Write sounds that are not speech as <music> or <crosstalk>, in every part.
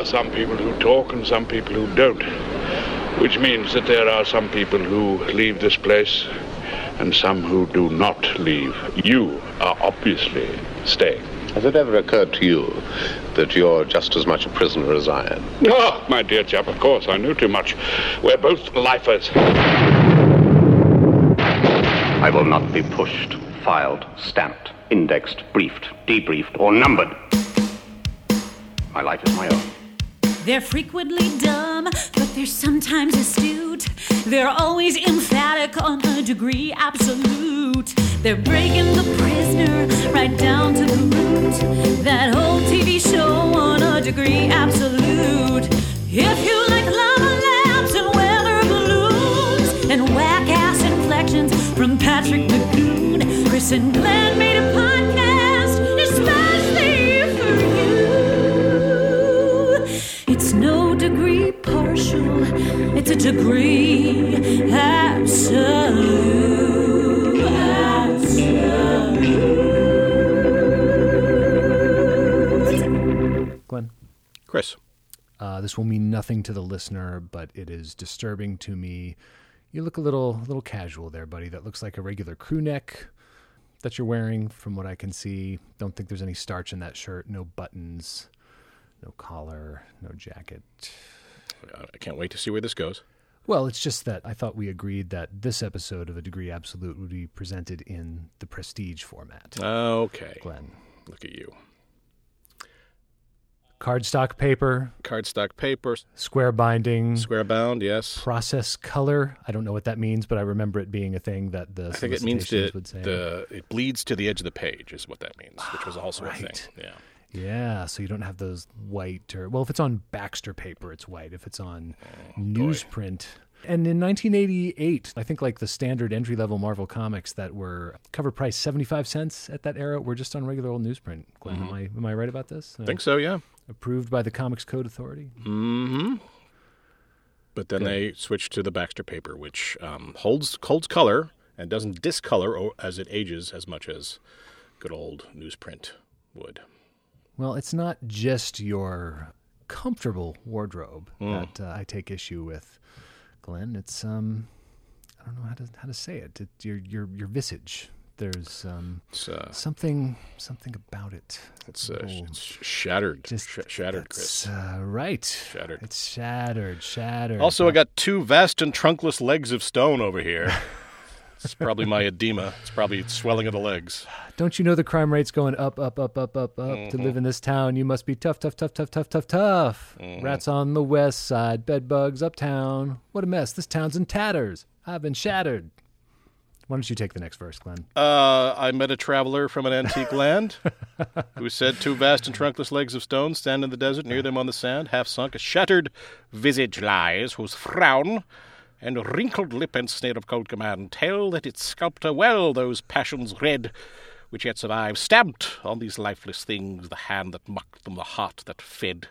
are some people who talk and some people who don't, which means that there are some people who leave this place and some who do not leave. You are obviously staying. Has it ever occurred to you that you're just as much a prisoner as I am? Oh, <laughs> my dear chap, of course, I knew too much. We're both lifers. I will not be pushed, filed, stamped, indexed, briefed, debriefed, or numbered. My life is my own. They're frequently dumb, but they're sometimes astute. They're always emphatic on a degree absolute. They're breaking the prisoner right down to the root. That whole TV show on a degree absolute. If you like lava lamps and weather balloons and whack ass inflections from Patrick McGoohan, Chris and Glen made a podcast degree it's a degree absolute. absolute. Glen. Chris. Uh, this will mean nothing to the listener, but it is disturbing to me. You look a little, a little casual there, buddy. That looks like a regular crew neck that you're wearing, from what I can see. Don't think there's any starch in that shirt. No buttons, no collar, no jacket. I can't wait to see where this goes. Well, it's just that I thought we agreed that this episode of A Degree Absolute would be presented in the prestige format. Okay. Glen. Look at you. Cardstock paper. Cardstock paper. Square binding. Square bound, yes. Process color. I don't know what that means, but I remember it being a thing that the I think it means to, would say. the it bleeds to the edge of the page is what that means, which was also right. a thing. Yeah. Yeah, so you don't have those white or well, if it's on Baxter paper, it's white. If it's on Oh, newsprint, and in 1988, I think like the standard entry level Marvel comics that were cover price 75 cents at that era were just on regular old newsprint. Glen, am I am I right about this? I think so, yeah. Approved by the Comics Code Authority. Mm-hmm. But then they switched to the Baxter paper, which um, holds holds color and doesn't discolor as it ages as much as good old newsprint would. Well, it's not just your comfortable wardrobe Mm. that uh, I take issue with, Glen. It's um, I don't know how to how to say it. it your your your visage. There's um, uh, something something about it. it's, uh, Oh, it's shattered, just Sh- shattered, Chris. Uh, right. Shattered. It's shattered. Shattered. Also, I got two vast and trunkless legs of stone over here. <laughs> it's probably my edema. It's probably swelling of the legs. Don't you know the crime rate's going up, up, up, up, up, up? To Mm-hmm. live in this town, you must be tough, tough, tough, tough, tough, tough, tough. Mm-hmm. Rats on the west side, bed bugs uptown. What a mess! This town's in tatters. I've been shattered. Why don't you take the next verse, Glen? Uh, I met a traveler from an antique land who <laughs> said two vast and trunkless legs of stone stand in the desert near them on the sand, half sunk. A shattered visage lies, whose frown and wrinkled lip and sneer of cold command tell that its sculptor well those passions read which yet survive, stamped on these lifeless things the hand that mocked them, the heart that fed.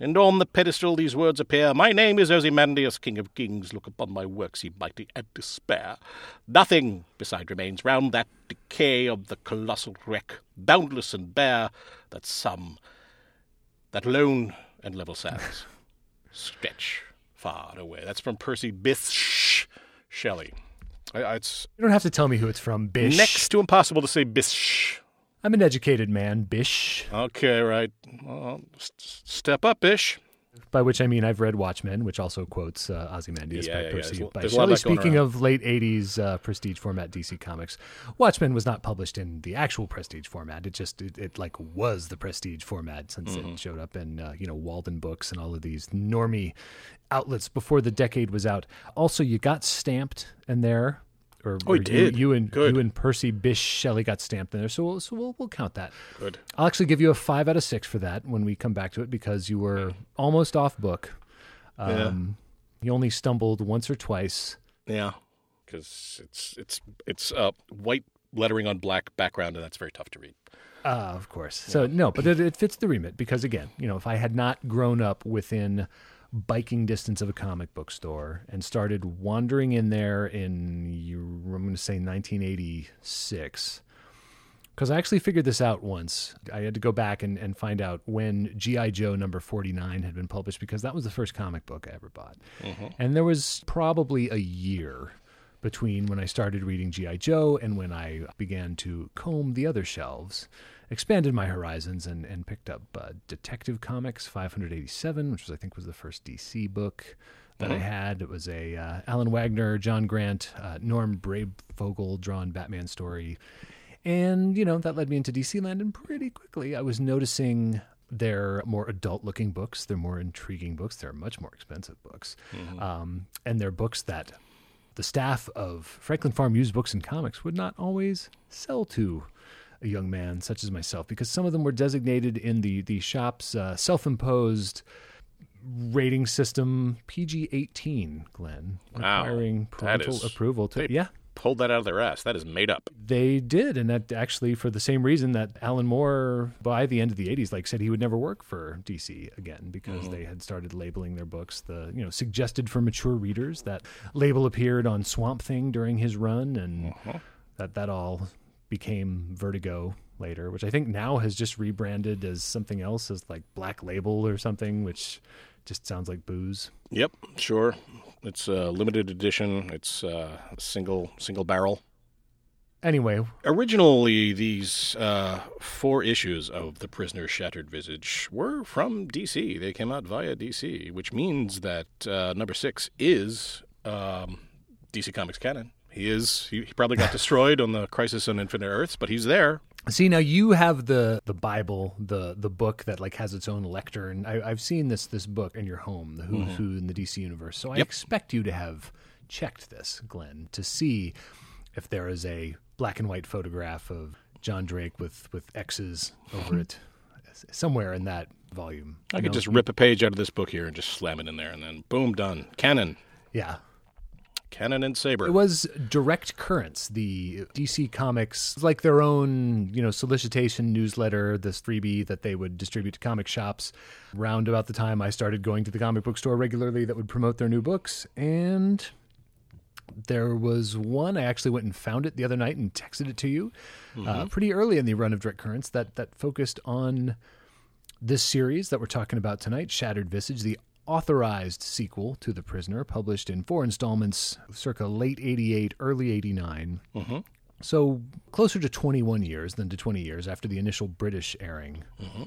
And on the pedestal these words appear My name is Ozymandias, King of Kings. Look upon my works, ye mighty, and despair. Nothing beside remains round that decay of the colossal wreck, boundless and bare, that some, that lone and level sands, <laughs> stretch far away. That's from Percy Bysshe Shelley. I, it's You don't have to tell me who it's from, Bish. next to impossible to say Bish. I'm an educated man, Bish. Okay, right. Well, s- s- step up, Ish. By which I mean I've read Watchmen, which also quotes uh, Ozymandias Yeah, by yeah, yeah. Percy a- by there's a lot of Shelley. Speaking of late '80s uh, prestige format DC Comics, Watchmen was not published in the actual prestige format. It just it, it like was the prestige format since Mm-hmm. it showed up in uh, you know Walden Books and all of these normie outlets before the decade was out. Also, you got stamped in there. Or, Oh, or did. You, you and Good. you and Percy Bysshe Shelley got stamped in there, so we'll, so we'll, we'll count that. Good. I'll actually give you a five out of six for that when we come back to it because you were almost off book. Um, You only stumbled once or twice. Yeah, because it's it's it's uh, white lettering on black background, and that's very tough to read. Uh, of course. So no, but it, it fits the remit because again, you know, if I had not grown up within biking distance of a comic book store and started wandering in there in you- I'm going to say 1986, because I actually figured this out once. I had to go back and, and find out when G.I. Joe number 49 had been published because that was the first comic book I ever bought. Mm-hmm. And there was probably a year between when I started reading G.I. Joe and when I began to comb the other shelves, expanded my horizons, and, and picked up uh, Detective Comics 587, which was, I think was the first DC book that I had. It was a uh, Alan Wagner, John Grant, uh, Norm Breyfogle drawn Batman story. And, you know, that led me into DC land, and pretty quickly I was noticing their more adult looking books, their more intriguing books, they're much more expensive books. Um, and they're books that the staff of Franklin Farm Used Books and Comics would not always sell to a young man such as myself because some of them were designated in the, the shop's uh, self imposed rating system PG 18, Glen, Wow. requiring parental is- approval to. they- Yeah. Pulled that out of their ass. That is made up. They did, and that actually for the same reason that Alan Moore, by the end of the '80s, like said he would never work for DC again because they had started labeling their books the you know suggested for mature readers. That label appeared on Swamp Thing during his run, and that that all became Vertigo later, which I think now has just rebranded as something else, as like Black Label or something, which just sounds like booze. Yep, sure. It's a limited edition. It's uh, single single barrel. Anyway, Originally, these uh, four issues of The Prisoner's Shattered Visage were from DC. They came out via DC, which means that uh, number six is um, DC Comics canon. He is. He, he probably got destroyed on the Crisis on Infinite Earths, but he's there. See now you have the the Bible, the the book that like has its own lectern. I, I've seen this this book in your home, the Who's mm-hmm. Who in the DC universe. So I expect you to have checked this, Glen, to see if there is a black and white photograph of John Drake with with X's over it <laughs> somewhere in that volume. I could know? just rip a page out of this book here and just slam it in there, and then boom, done. Canon, yeah. Canon, and saber. It was Direct Currents, the DC Comics, like their own, you know, solicitation newsletter, this freebie that they would distribute to comic shops. Round about the time I started going to the comic book store regularly, that would promote their new books, and there was one I actually went and found it the other night and texted it to you, uh, pretty early in the run of Direct Currents that that focused on this series that we're talking about tonight, Shattered Visage, the authorized sequel to The Prisoner, published in four installments circa late 88, early 89. Mm-hmm. So closer to 21 years than to 20 years after the initial British airing mm-hmm.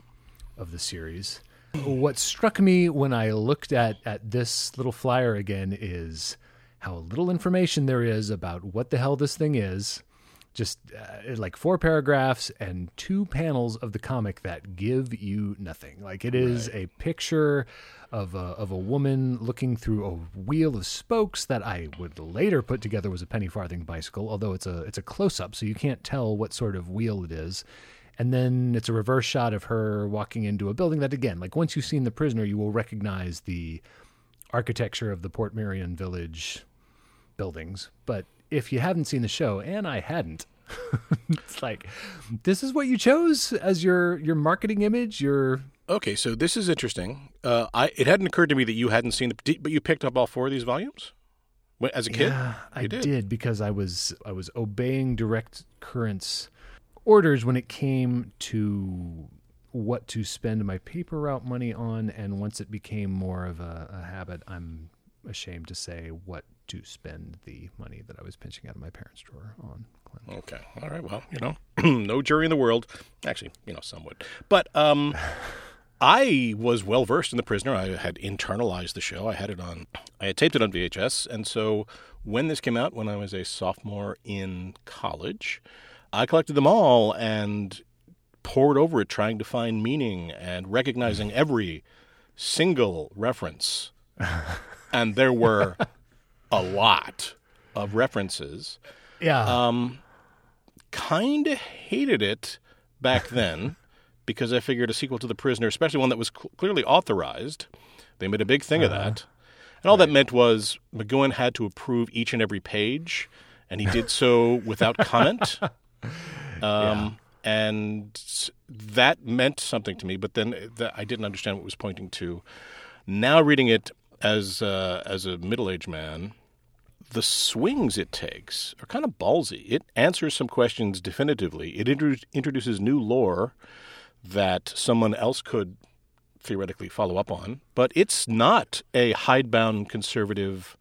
of the series. What struck me when I looked at, at this little flyer again is how little information there is about what the hell this thing is just uh, like four paragraphs and two panels of the comic that give you nothing. Like it is a picture of a, of a woman looking through a wheel of spokes that I would later put together was a penny farthing bicycle, although it's a it's a close up, so you can't tell what sort of wheel it is. And then it's a reverse shot of her walking into a building that again, like once you've seen the prisoner, you will recognize the architecture of the Portmeirion Village buildings. But if you haven't seen the show, and I hadn't, <laughs> it's like this is what you chose as your your marketing image. Your Okay, so this is interesting. Uh, I it hadn't occurred to me that you hadn't seen the, but you picked up all four of these volumes as a kid. yeah, I did. did. because I was I was obeying direct currents orders when it came to what to spend my paper route money on, and once it became more of a, a habit, I'm ashamed to say what to spend the money that I was pinching out of my parents' drawer on. Okay, all right. Well, you know, <clears throat> no jury in the world. Actually, you know, some would, but um, <laughs> I was well versed in the prisoner. I had internalized the show. I had it on. I had taped it on VHS, and so when this came out, when I was a sophomore in college, I collected them all and poured over it, trying to find meaning and recognizing every single reference. <laughs> and there were a lot of references. Yeah, Um, kind of hated it back <laughs> then because I figured a sequel to The Prisoner, especially one that was cl- clearly authorized, they made a big thing of that. And all that meant was McGoohan had to approve each and every page, and he did so <laughs> without comment. Um, And that meant something to me, but then th- I didn't understand what it was pointing to. Now reading it as uh, as a middle aged man, the swings it takes are kind of ballsy. It answers some questions definitively. It intro- introduces new lore that someone else could theoretically follow up on, but it's not a hidebound conservative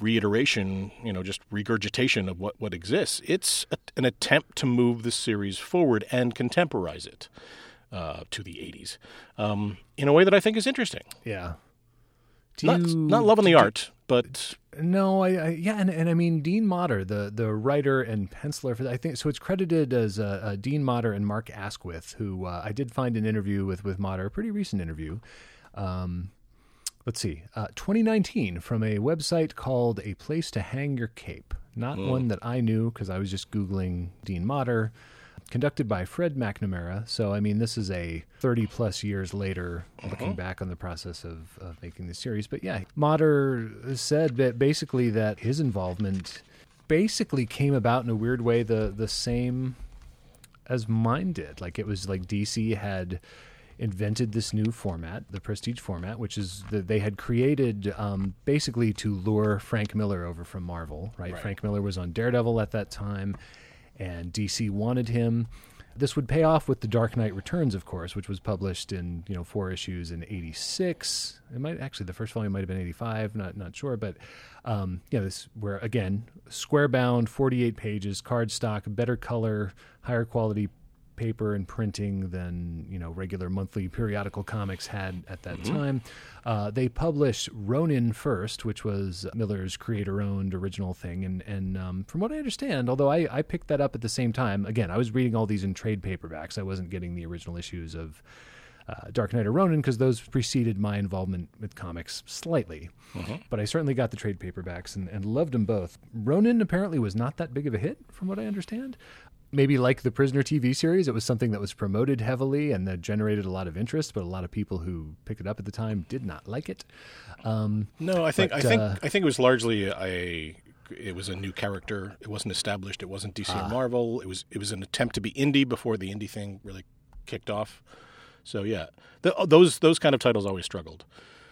reiteration, you know, just regurgitation of what, what exists. It's a, an attempt to move the series forward and contemporize it uh, to the 80s um, in a way that I think is interesting. Yeah. Not, you- not loving the art, but No, I, I yeah, and, and I mean Dean Motter, the the writer and penciler for that. I think so. It's credited as uh, uh, Dean Motter and Mark Askwith, who uh, I did find an interview with with Motter, a pretty recent interview. Um, let's see, uh, 2019 from a website called A Place to Hang Your Cape. Not one that I knew because I was just googling Dean Motter. Conducted by Fred McNamara. So, I mean, this is a 30 plus years later looking back on the process of, of making the series. But yeah, Motter said that basically that his involvement basically came about in a weird way the, the same as mine did. Like it was like DC had invented this new format, the Prestige format, which is that they had created um, basically to lure Frank Miller over from Marvel. Right? Frank Miller was on Daredevil at that time, and DC wanted him. This would pay off with the Dark Knight Returns, of course, which was published in you know four issues in '86. It might actually the first volume might have been '85, not not sure, but um, yeah, this where again square bound, 48 pages, cardstock, better color, higher quality paper and printing than you know regular monthly periodical comics had at that time. Uh, they published Ronin first, which was Miller's creator-owned original thing, and and um, from what I understand, although I, I picked that up at the same time, again I was reading all these in trade paperbacks. I wasn't getting the original issues of. Uh, Dark Knight or Ronin because those preceded my involvement with comics slightly, but I certainly got the trade paperbacks and, and loved them both. Ronin apparently was not that big of a hit, from what I understand maybe like the Prisoner TV series, it was something that was promoted heavily and that generated a lot of interest, but a lot of people who picked it up at the time did not like it. Um, no, I think But, I think uh, I think it was largely a it was a new character. It wasn't established. It wasn't DC or Marvel. It was it was an attempt to be indie before the indie thing really kicked off. So yeah, the, those those kind of titles always struggled.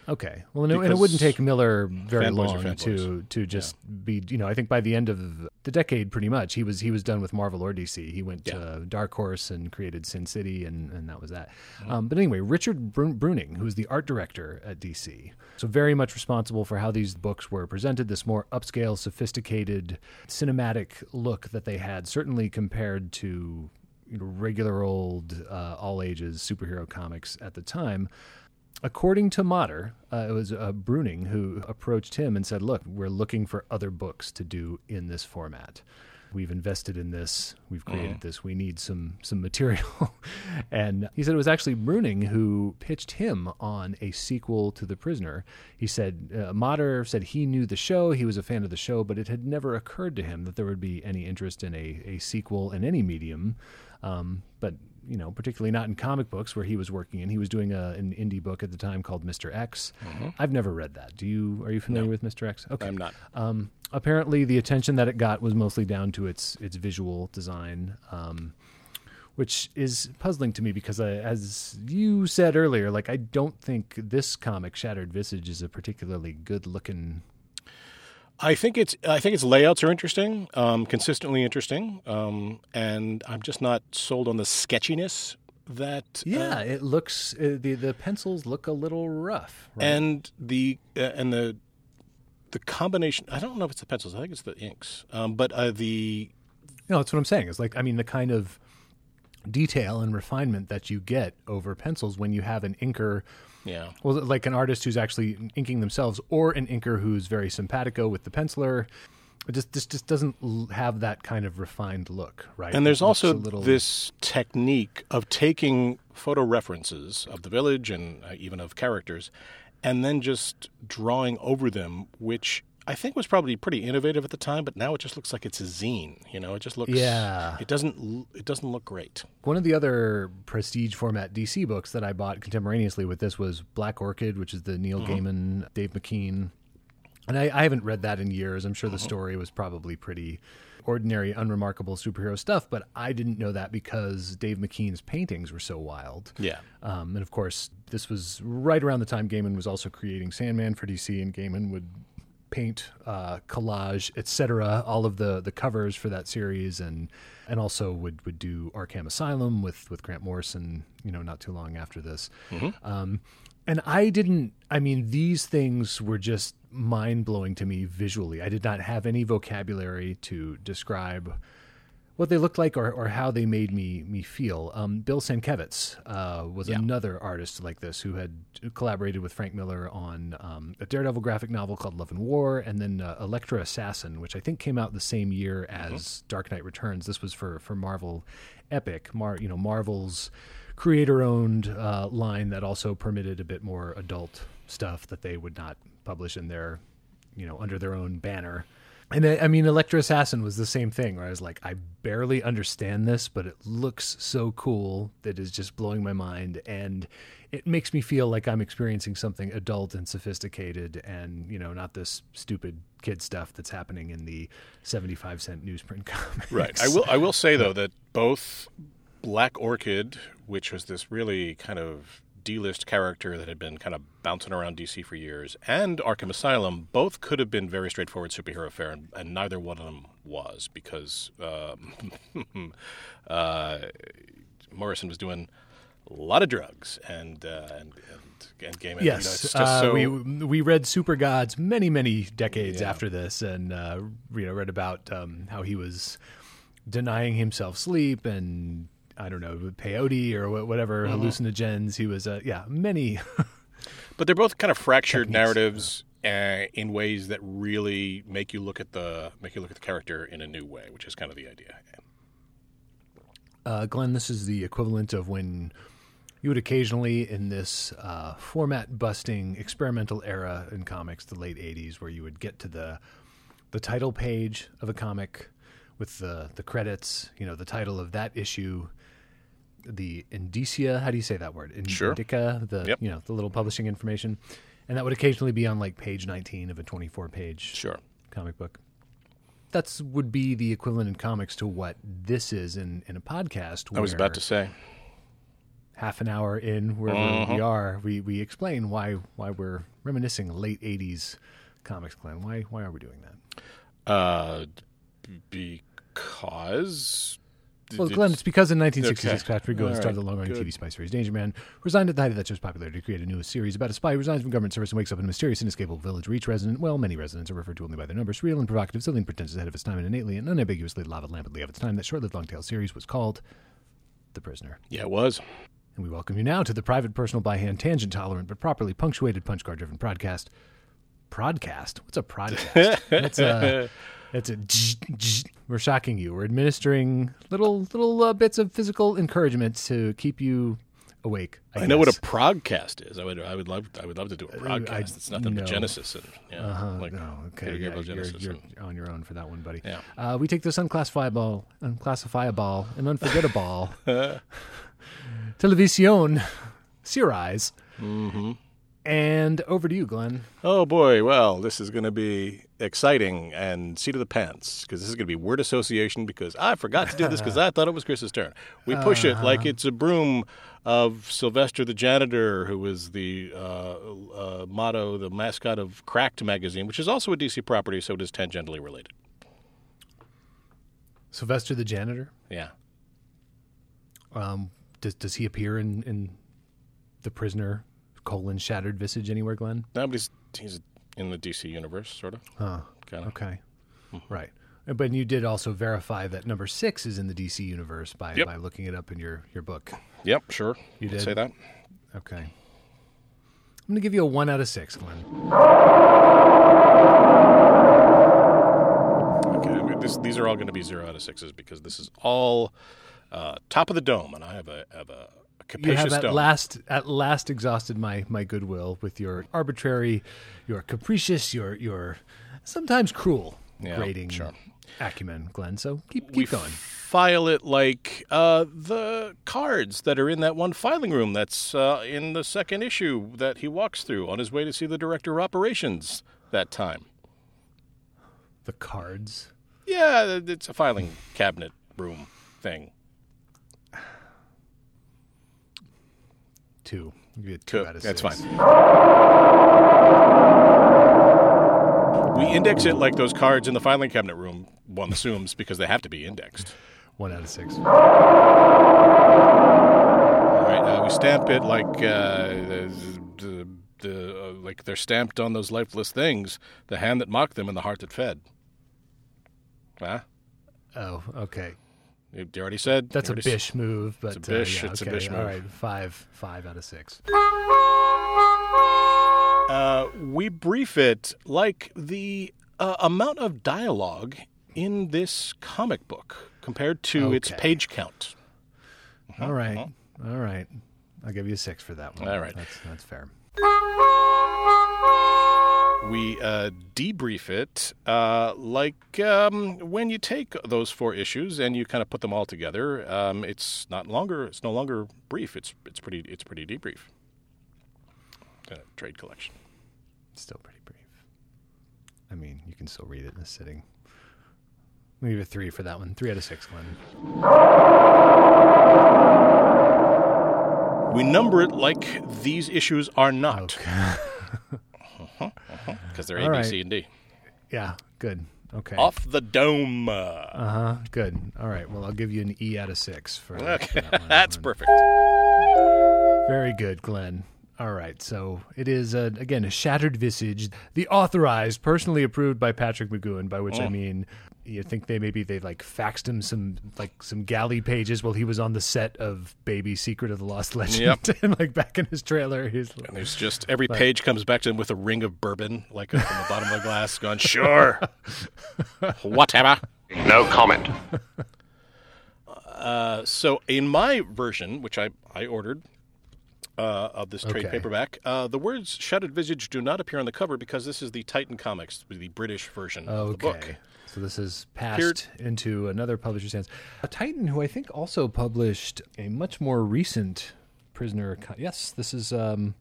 Okay, well, and it, and it wouldn't take Miller very long to to just be, you know, I think by the end of the decade, pretty much he was he was done with Marvel or DC. He went to Dark Horse and created Sin City, and and that was that. Mm-hmm. Um, but anyway, Richard Brun- Bruning, who's the art director at DC, so very much responsible for how these books were presented. This more upscale, sophisticated, cinematic look that they had, certainly compared to you know, regular old uh, all ages superhero comics at the time. According to Motter, uh, it was uh, Bruning who approached him and said, "Look, we're looking for other books to do in this format. We've invested in this. We've created this. We need some some material." <laughs> and he said it was actually Bruning who pitched him on a sequel to The Prisoner. He said uh, Motter said he knew the show, he was a fan of the show, but it had never occurred to him that there would be any interest in a, a sequel in any medium. Um, but you know, particularly not in comic books where he was working in. He was doing a, an indie book at the time called Mr. X. have never read that. Do you? Are you familiar with Mr. X? Okay, I'm not. Um, apparently, the attention that it got was mostly down to its its visual design. Um, which is puzzling to me because, I, as you said earlier, like I don't think this comic, Shattered Visage, is a particularly good-looking. I think it's I think its layouts are interesting, um, consistently interesting, um, and I'm just not sold on the sketchiness that uh, Yeah, it looks uh, the the pencils look a little rough. Right? and the uh, and the the combination. I don't know if it's the pencils. I think it's the inks, um, but uh, the No, that's what I'm saying. Is like I mean the kind of detail and refinement that you get over pencils when you have an inker, yeah well, like an artist who's actually inking themselves, or an inker who's very simpatico with the penciler. It just this just doesn't have that kind of refined look, right? And there's also little, this technique of taking photo references of the village and uh, even of characters, and then just drawing over them, which I think was probably pretty innovative at the time. But now it just looks like it's a zine. You know, it just looks. Yeah. It doesn't. It doesn't look great. One of the other prestige format DC books that I bought contemporaneously with this was Black Orchid, which is the Neil Gaiman, Dave McKean. And I, I haven't read that in years. I'm sure the story was probably pretty ordinary, unremarkable superhero stuff, but I didn't know that because Dave McKean's paintings were so wild. Yeah. Um, and of course, this was right around the time Gaiman was also creating Sandman for DC, and Gaiman would paint, uh, collage, etc. All of the the covers for that series, and and also would would do Arkham Asylum with with Grant Morrison. You know, not too long after this. Um, and I didn't. I mean, these things were just mind blowing to me visually. I did not have any vocabulary to describe what they looked like or, or how they made me me feel. Um, Bill Sienkiewicz uh, was another artist like this who had collaborated with Frank Miller on um, a Daredevil graphic novel called Love and War, and then uh, Elektra Assassin, which I think came out the same year as Dark Knight Returns. This was for for Marvel Epic, Mar you know Marvel's creator-owned uh, line that also permitted a bit more adult stuff that they would not publish in their you know under their own banner. And I, I mean, Elektra Assassin was the same thing, where I was like, I barely understand this, but it looks so cool that is just blowing my mind, and it makes me feel like I'm experiencing something adult and sophisticated, and you know, not this stupid kid stuff that's happening in the seventy-five cent newsprint <laughs> comics. Right. I will. I will say though that both Black Orchid, which was this really kind of D-list character that had been kind of bouncing around DC for years, and Arkham Asylum, both could have been very straightforward superhero fare, and, and neither one of them was because um, <laughs> uh, Morrison was doing a lot of drugs and uh, and, and and game. and, you know, Yes, just uh, so we we read Supergods many many decades Yeah. after this, and uh, you know read about um, how he was denying himself sleep and I don't know peyote or whatever Mm-hmm. hallucinogens. He was uh, yeah many <laughs> But they're both kind of fractured Techniques, narratives uh, in ways that really make you look at the make you look at the character in a new way, which is kind of the idea. uh, Glen. This is the equivalent of when you would occasionally in this uh, format busting experimental era in comics, the late '80s, where you would get to the the title page of a comic with the the credits, you know, the title of that issue, the indicia. How do you say that word? In- Sure. Indica, the Yep. you know the little publishing information, and that would occasionally be on like page 19 of a 24 page Sure. comic book. That's would be the equivalent in comics to what this is in in a podcast. I was about to say. half an hour in wherever Mm-hmm. we are, we we explain why why we're reminiscing late 80s comics. Glen, why why are we doing that? Uh, because. Well, Glen, it's because in 1966, Okay. Patrick McGoohan started the long-running. TV spy series Danger Man, resigned at the height of that show's popularity to create a new series about a spy who resigns from government service and wakes up in a mysterious, inescapable village where each resident, well, many residents are referred to only by their numbers, real and provocative, silly and pretentious ahead of its time, and innately and unambiguously lava lampedly of its time. That short-lived long-tail series was called The Prisoner. Yeah, it was. And we welcome you now to the private, personal, by hand, tangent tolerant, but properly punctuated punch card driven podcast. Podcast? What's a podcast? It's <laughs> a. Uh, It's a. We're shocking you. We're administering little little uh, bits of physical encouragement to keep you awake. I, I know what a progcast is. I would. I would love. I would love to do a progcast. I- it's nothing no. but Genesis and yeah, uh-huh, like no, okay, yeah, you're, you're and- on your own for that one, buddy. Yeah. Uh, we take this unclassifiable, unclassifiable, and unforgettable <laughs> television series. Mm-hmm. And over to you, Glen. Oh boy, well, this is going to be exciting and seat of the pants because this is going to be word association because I forgot to do this because I thought it was Chris's turn. We <laughs> push it like it's a broom of Sylvester the janitor, who was the uh, uh, motto, the mascot of Cracked magazine, which is also a DC property, so it is tangentially related. Sylvester the janitor. Yeah. Um, does does he appear in in the prisoner colon shattered visage anywhere, Glen? No, but he's, he's in the DC universe, sort of. Huh. Okay. Mm-hmm. Right. But you did also verify that number six is in the DC universe by, Yep. by looking it up in your, your book. Yep, sure. You did? say that. Okay. I'm going to give you a one out of six, Glen. Okay, I mean, this, these are all going to be zero out of sixes because this is all uh, top of the dome, and I have a have a You have at dome. last at last exhausted my, my goodwill with your arbitrary, your capricious, your your sometimes cruel Yeah, grading sure. acumen, Glen. So keep keep we going. file it like uh, the cards that are in that one filing room that's uh, in the second issue that he walks through on his way to see the director of operations that time. The cards. Yeah, it's a filing cabinet room thing. Two. You get two Two. out of That's six. fine. We we index it like those cards in the filing cabinet room, one assumes, because they have to be indexed. One out of six. All right, uh, we stamp it like uh, the, the, the uh, like they're stamped on those lifeless things. The hand that mocked them and the heart that fed. Huh? Oh, okay. You already said That's a already s- bish move, but a bish, Uh, yeah, it's a bish move. right, five, five out of six. Uh, we brief it like the uh, amount of dialogue in this comic book compared to its page count. All right, all right. I'll give you a six for that one. All right. that's that's fair. We uh, debrief it uh, like um, when you take those four issues and you kind of put them all together. Um, it's not longer. It's no longer brief. It's it's pretty. It's pretty debrief. Uh, trade collection. Still pretty brief. I mean, you can still read it in a sitting. I'll give a three for that one. Three out of six, Glen. We number it like these issues are not, <laughs> because they're A, right. C, and D. Yeah, good. Okay. Off the dome. Uh, Uh huh. Good. All right. Well, I'll give you an E out of six for, okay, <laughs> for that one. that's perfect. Very good, Glen. All right, so it is uh, again a shattered visage, the authorized, personally approved by Patrick McGoohan. By which I mean, you think they maybe they like faxed him some like some galley pages while he was on the set of Baby Secret of the Lost Legend, Yep. <laughs> and like back in his trailer, he's And there's just every page comes back to him with a ring of bourbon, like from the bottom of the glass, going, sure, <laughs> whatever. No comment. Uh, so in my version, which I, I ordered uh, of this trade Okay. paperback, uh, the words "shattered visage" do not appear on the cover because this is the Titan Comics, the British version of the book. So this is passed Appeared- into another publisher's hands. A Titan, who I think also published a much more recent prisoner. co- Yes, this is. Um,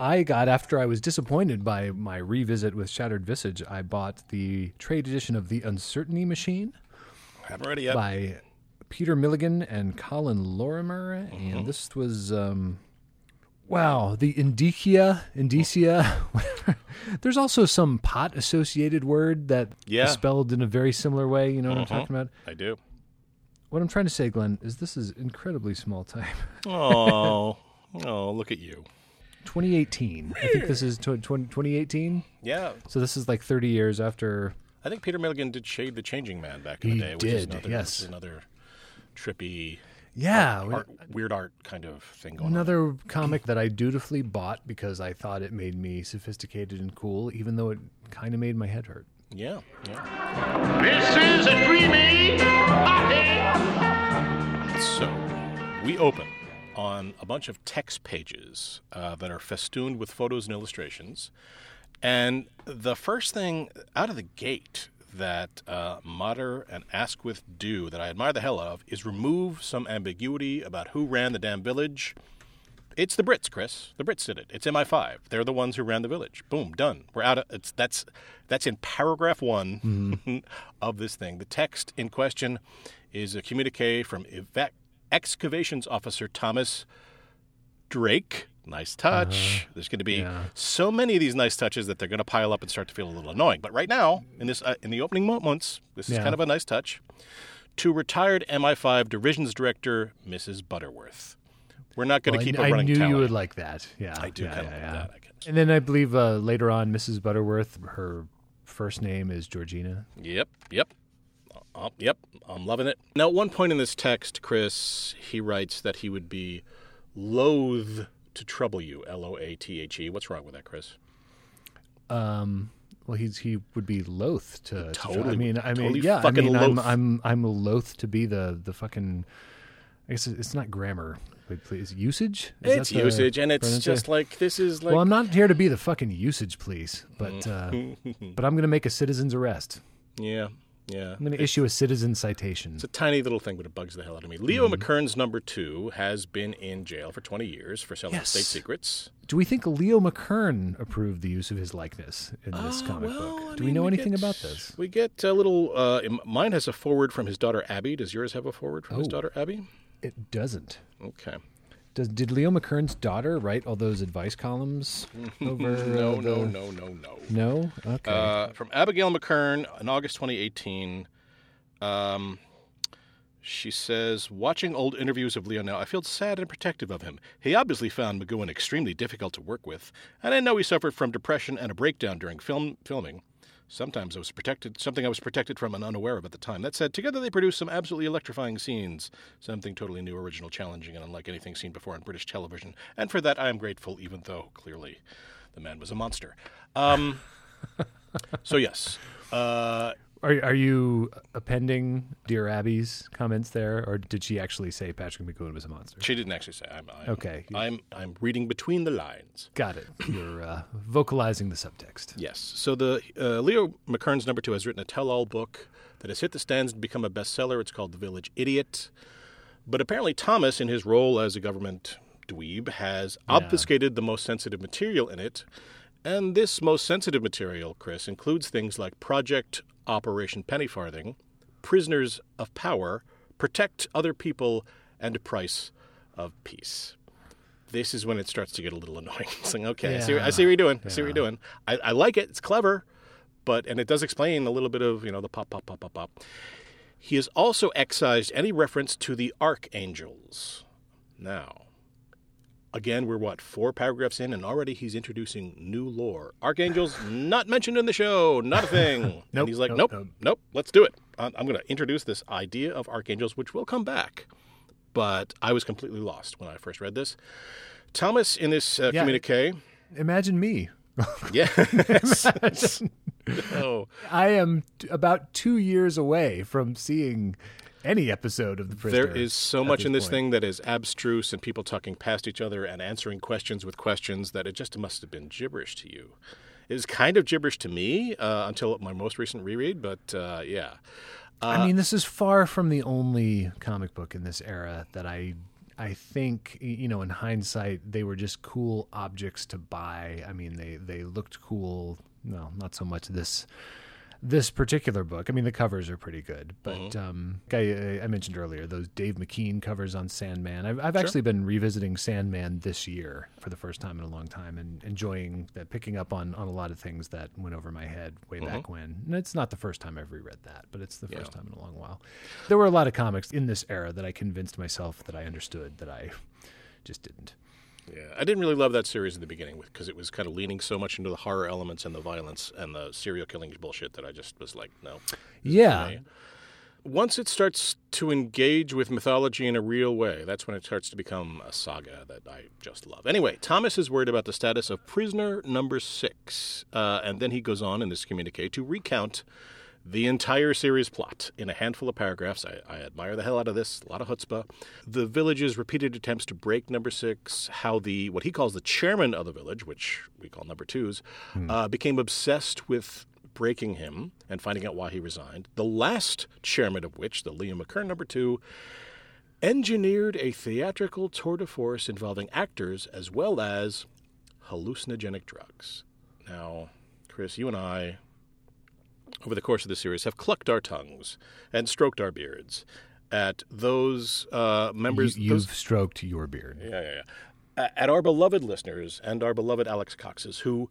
I got after I was disappointed by my revisit with Shattered Visage. I bought the trade edition of the Uncertainty Machine Haven't read it yet. by Peter Milligan and Colin Lorimer, Mm-hmm. and this was. Um, Wow, the indicia, indicia, oh. <laughs> whatever. There's also some pot associated word that Yeah. is spelled in a very similar way. You know what I'm mm-hmm. talking about? I do. What I'm trying to say, Glen, is this is incredibly small time. <laughs> Oh, oh, look at you. 2018. I think this is 2018. Yeah, So this is like 30 years after. I think Peter Milligan did Shade the Changing Man back in He the day, which is did, another, yes. is another trippy Yeah, art, weird art kind of thing going on. another comic that I dutifully bought because I thought it made me sophisticated and cool, even though it kind of made my head hurt. Yeah, yeah. This is a dreamy party. So, we open on a bunch of text pages uh, that are festooned with photos and illustrations. And the first thing out of the gate that uh, Motter and Askwith do that I admire the hell of is remove some ambiguity about who ran the damn village. It's the Brits, Chris. The Brits did it. It's MI5. They're the ones who ran the village. Boom, done. We're out of it's that's that's in paragraph one <laughs> of this thing. The text in question is a communique from evac- excavations officer Thomas Drake. Nice touch. There's going to be Yeah. so many of these nice touches that they're going to pile up and start to feel a little annoying. But right now, in this uh, in the opening moments, this is kind of a nice touch. To retired MI5 divisions director Mrs. Butterworth. We're not going to I- keep I, a running I knew tally. you would like that. Yeah, I do yeah, kind of like yeah. that. I guess. And then I believe uh, later on, Mrs. Butterworth, her first name is Georgina. Yep, yep. Uh, yep, I'm loving it. Now, at one point in this text, Chris, he writes that he would be loath to trouble you. L O A T H E. What's wrong with that, Chris? Um, well, he's he would be loath to. to Totally- I mean, I mean, totally yeah. I mean, I'm, loath. I'm I'm loath to be the the fucking. I guess it's not grammar. But please, usage. Is it's usage, and it's just like this is like. well, I'm not here to be the fucking usage, please. But uh, <laughs> but I'm going to make a citizen's arrest. yeah, yeah. I'm going to issue a citizen citation. It's a tiny little thing, but it bugs the hell out of me. Leo Mm-hmm. McKern's number two has been in jail for 20 years for selling Yes. state secrets. Do we think Leo McKern approved the use of his likeness in this comic Ah, Well, book? I Do we mean, know anything get- about this? We get a little. Uh, mine has a forward from his daughter Abby. Does yours have a forward from his Oh. daughter Abby? It doesn't. Okay. Does, did Leo McKern's daughter write all those advice columns <laughs> over? no, uh, no, no, no, no. No. Okay. Uh, from Abigail McKern in August 2018. Um, she says, watching old interviews of Leo now, I feel sad and protective of him. He obviously found McGoohan extremely difficult to work with, and I know he suffered from depression and a breakdown during film filming. Sometimes I was protected, something I was protected from and unaware of at the time. That said, together they produced some absolutely electrifying scenes, something totally new, original, challenging, and unlike anything seen before on British television. And for that, I am grateful, even though clearly the man was a monster. Um, <laughs> so yes, uh, are are you appending Dear Abby's comments there, or did she actually say Patrick McGoohan was a monster? she didn't actually say. I'm, I'm, Okay. I'm I'm reading between the lines. Got it. You're uh, vocalizing the subtext. Yes. So the uh, Leo McKern's number two has written a tell-all book that has hit the stands and become a bestseller. It's called The Village Idiot. But apparently Thomas, in his role as a government dweeb, has obfuscated the most sensitive material in it. And this most sensitive material, Chris, includes things like Project Operation Pennyfarthing, Prisoners of Power, Protect Other People, and Price of Peace. This is when it starts to get a little <laughs> annoying. It's like, okay, I, see, I see what you're doing. I see what you're doing. I, I like it. It's clever, but and it does explain a little bit of you know the pop, pop, pop, pop, pop. He has also excised any reference to the archangels. Now, again, we're what four paragraphs in, and already he's introducing new lore. Archangels <sighs> not mentioned in the show, not a thing. <laughs> Nope, and he's like, nope, nope, nope. nope, let's do it. I'm I'm going to introduce this idea of archangels, which will come back. But I was completely lost when I first read this. Thomas, in this uh, Yeah. communique, Imagine me. <laughs> yeah, <laughs> oh, I am t- about two years away from seeing any episode of the Prisoner. There is so much in this point. thing that is abstruse and people talking past each other and answering questions with questions that it just must have been gibberish to you. It was kind of gibberish to me uh, until my most recent reread, but uh, yeah. I mean, this is far from the only comic book in this era that I I think you know in hindsight they were just cool objects to buy. I mean, they they looked cool. No, not so much this this particular book. I mean, the covers are pretty good, but um, I, I mentioned earlier those Dave McKean covers on Sandman. I've, I've actually been revisiting Sandman this year for the first time in a long time and enjoying that, picking up on, on a lot of things that went over my head way back when. And it's not the first time I've reread that, but it's the first time in a long while. There were a lot of comics in this era that I convinced myself that I understood that I just didn't. Yeah, I didn't really love that series in the beginning because it was kind of leaning so much into the horror elements and the violence and the serial killing bullshit that I just was like, no. Yeah. Once it starts to engage with mythology in a real way, that's when it starts to become a saga that I just love. Anyway, Thomas is worried about the status of prisoner number six, uh, and then he goes on in this communique to recount the entire series plot in a handful of paragraphs. I, I admire the hell out of this. A lot of chutzpah. The village's repeated attempts to break number six. How the what he calls the chairman of the village, which we call number twos, uh, became obsessed with breaking him and finding out why he resigned. The last chairman of which, the Liam McKern number two, engineered a theatrical tour de force involving actors as well as hallucinogenic drugs. Now, Chris, you and I over the course of the series, have clucked our tongues and stroked our beards at those uh, members. You, those- have stroked your beard. yeah, yeah, yeah. At our beloved listeners and our beloved Alex Coxes, who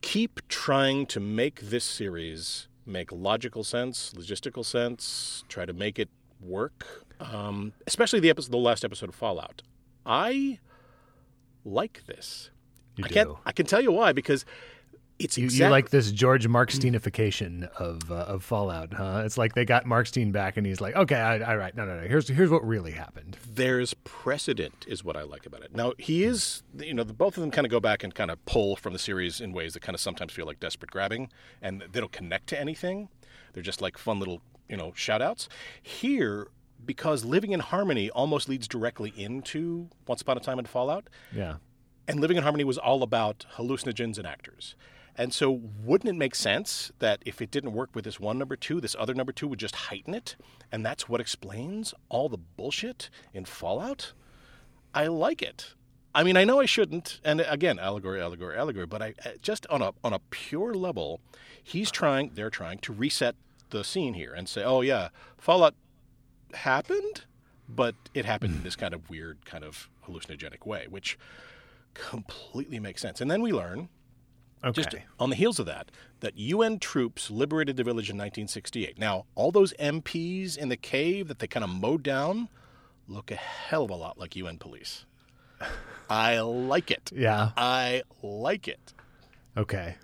keep trying to make this series make logical sense, logistical sense, try to make it work. Um, especially the episode, the last episode of Fallout. I like this. You I do. can't. I can tell you why because it's You, exact- you like this George Marksteinification of uh, of Fallout, huh? It's like they got Markstein back, and he's like, "Okay, I, all right, no, no, no. Here's here's what really happened." there's precedent is what I like about it. Now he is, you know, the, both of them kind of go back and kind of pull from the series in ways that kind of sometimes feel like desperate grabbing, and they don't connect to anything. They're just like fun little, you know, shout outs. Here, because living in harmony almost leads directly into Once Upon a Time in Fallout, Yeah, and Living in Harmony was all about hallucinogens and actors. And so, wouldn't it make sense that if it didn't work with this one number two, this other number two would just heighten it? And that's what explains all the bullshit in Fallout? I like it. I mean, I know I shouldn't, and again, allegory, allegory, allegory. But I uh, just on a on a pure level, he's trying. They're trying to reset the scene here and say, "Oh yeah, Fallout happened, but it happened in this kind of weird, kind of hallucinogenic way, which completely makes sense. And then we learn, Okay. just on the heels of that, that UN troops liberated the village in 1968. Now, all those MPs in the cave that they kind of mowed down look a hell of a lot like UN police. I like it. yeah. I like it. Okay.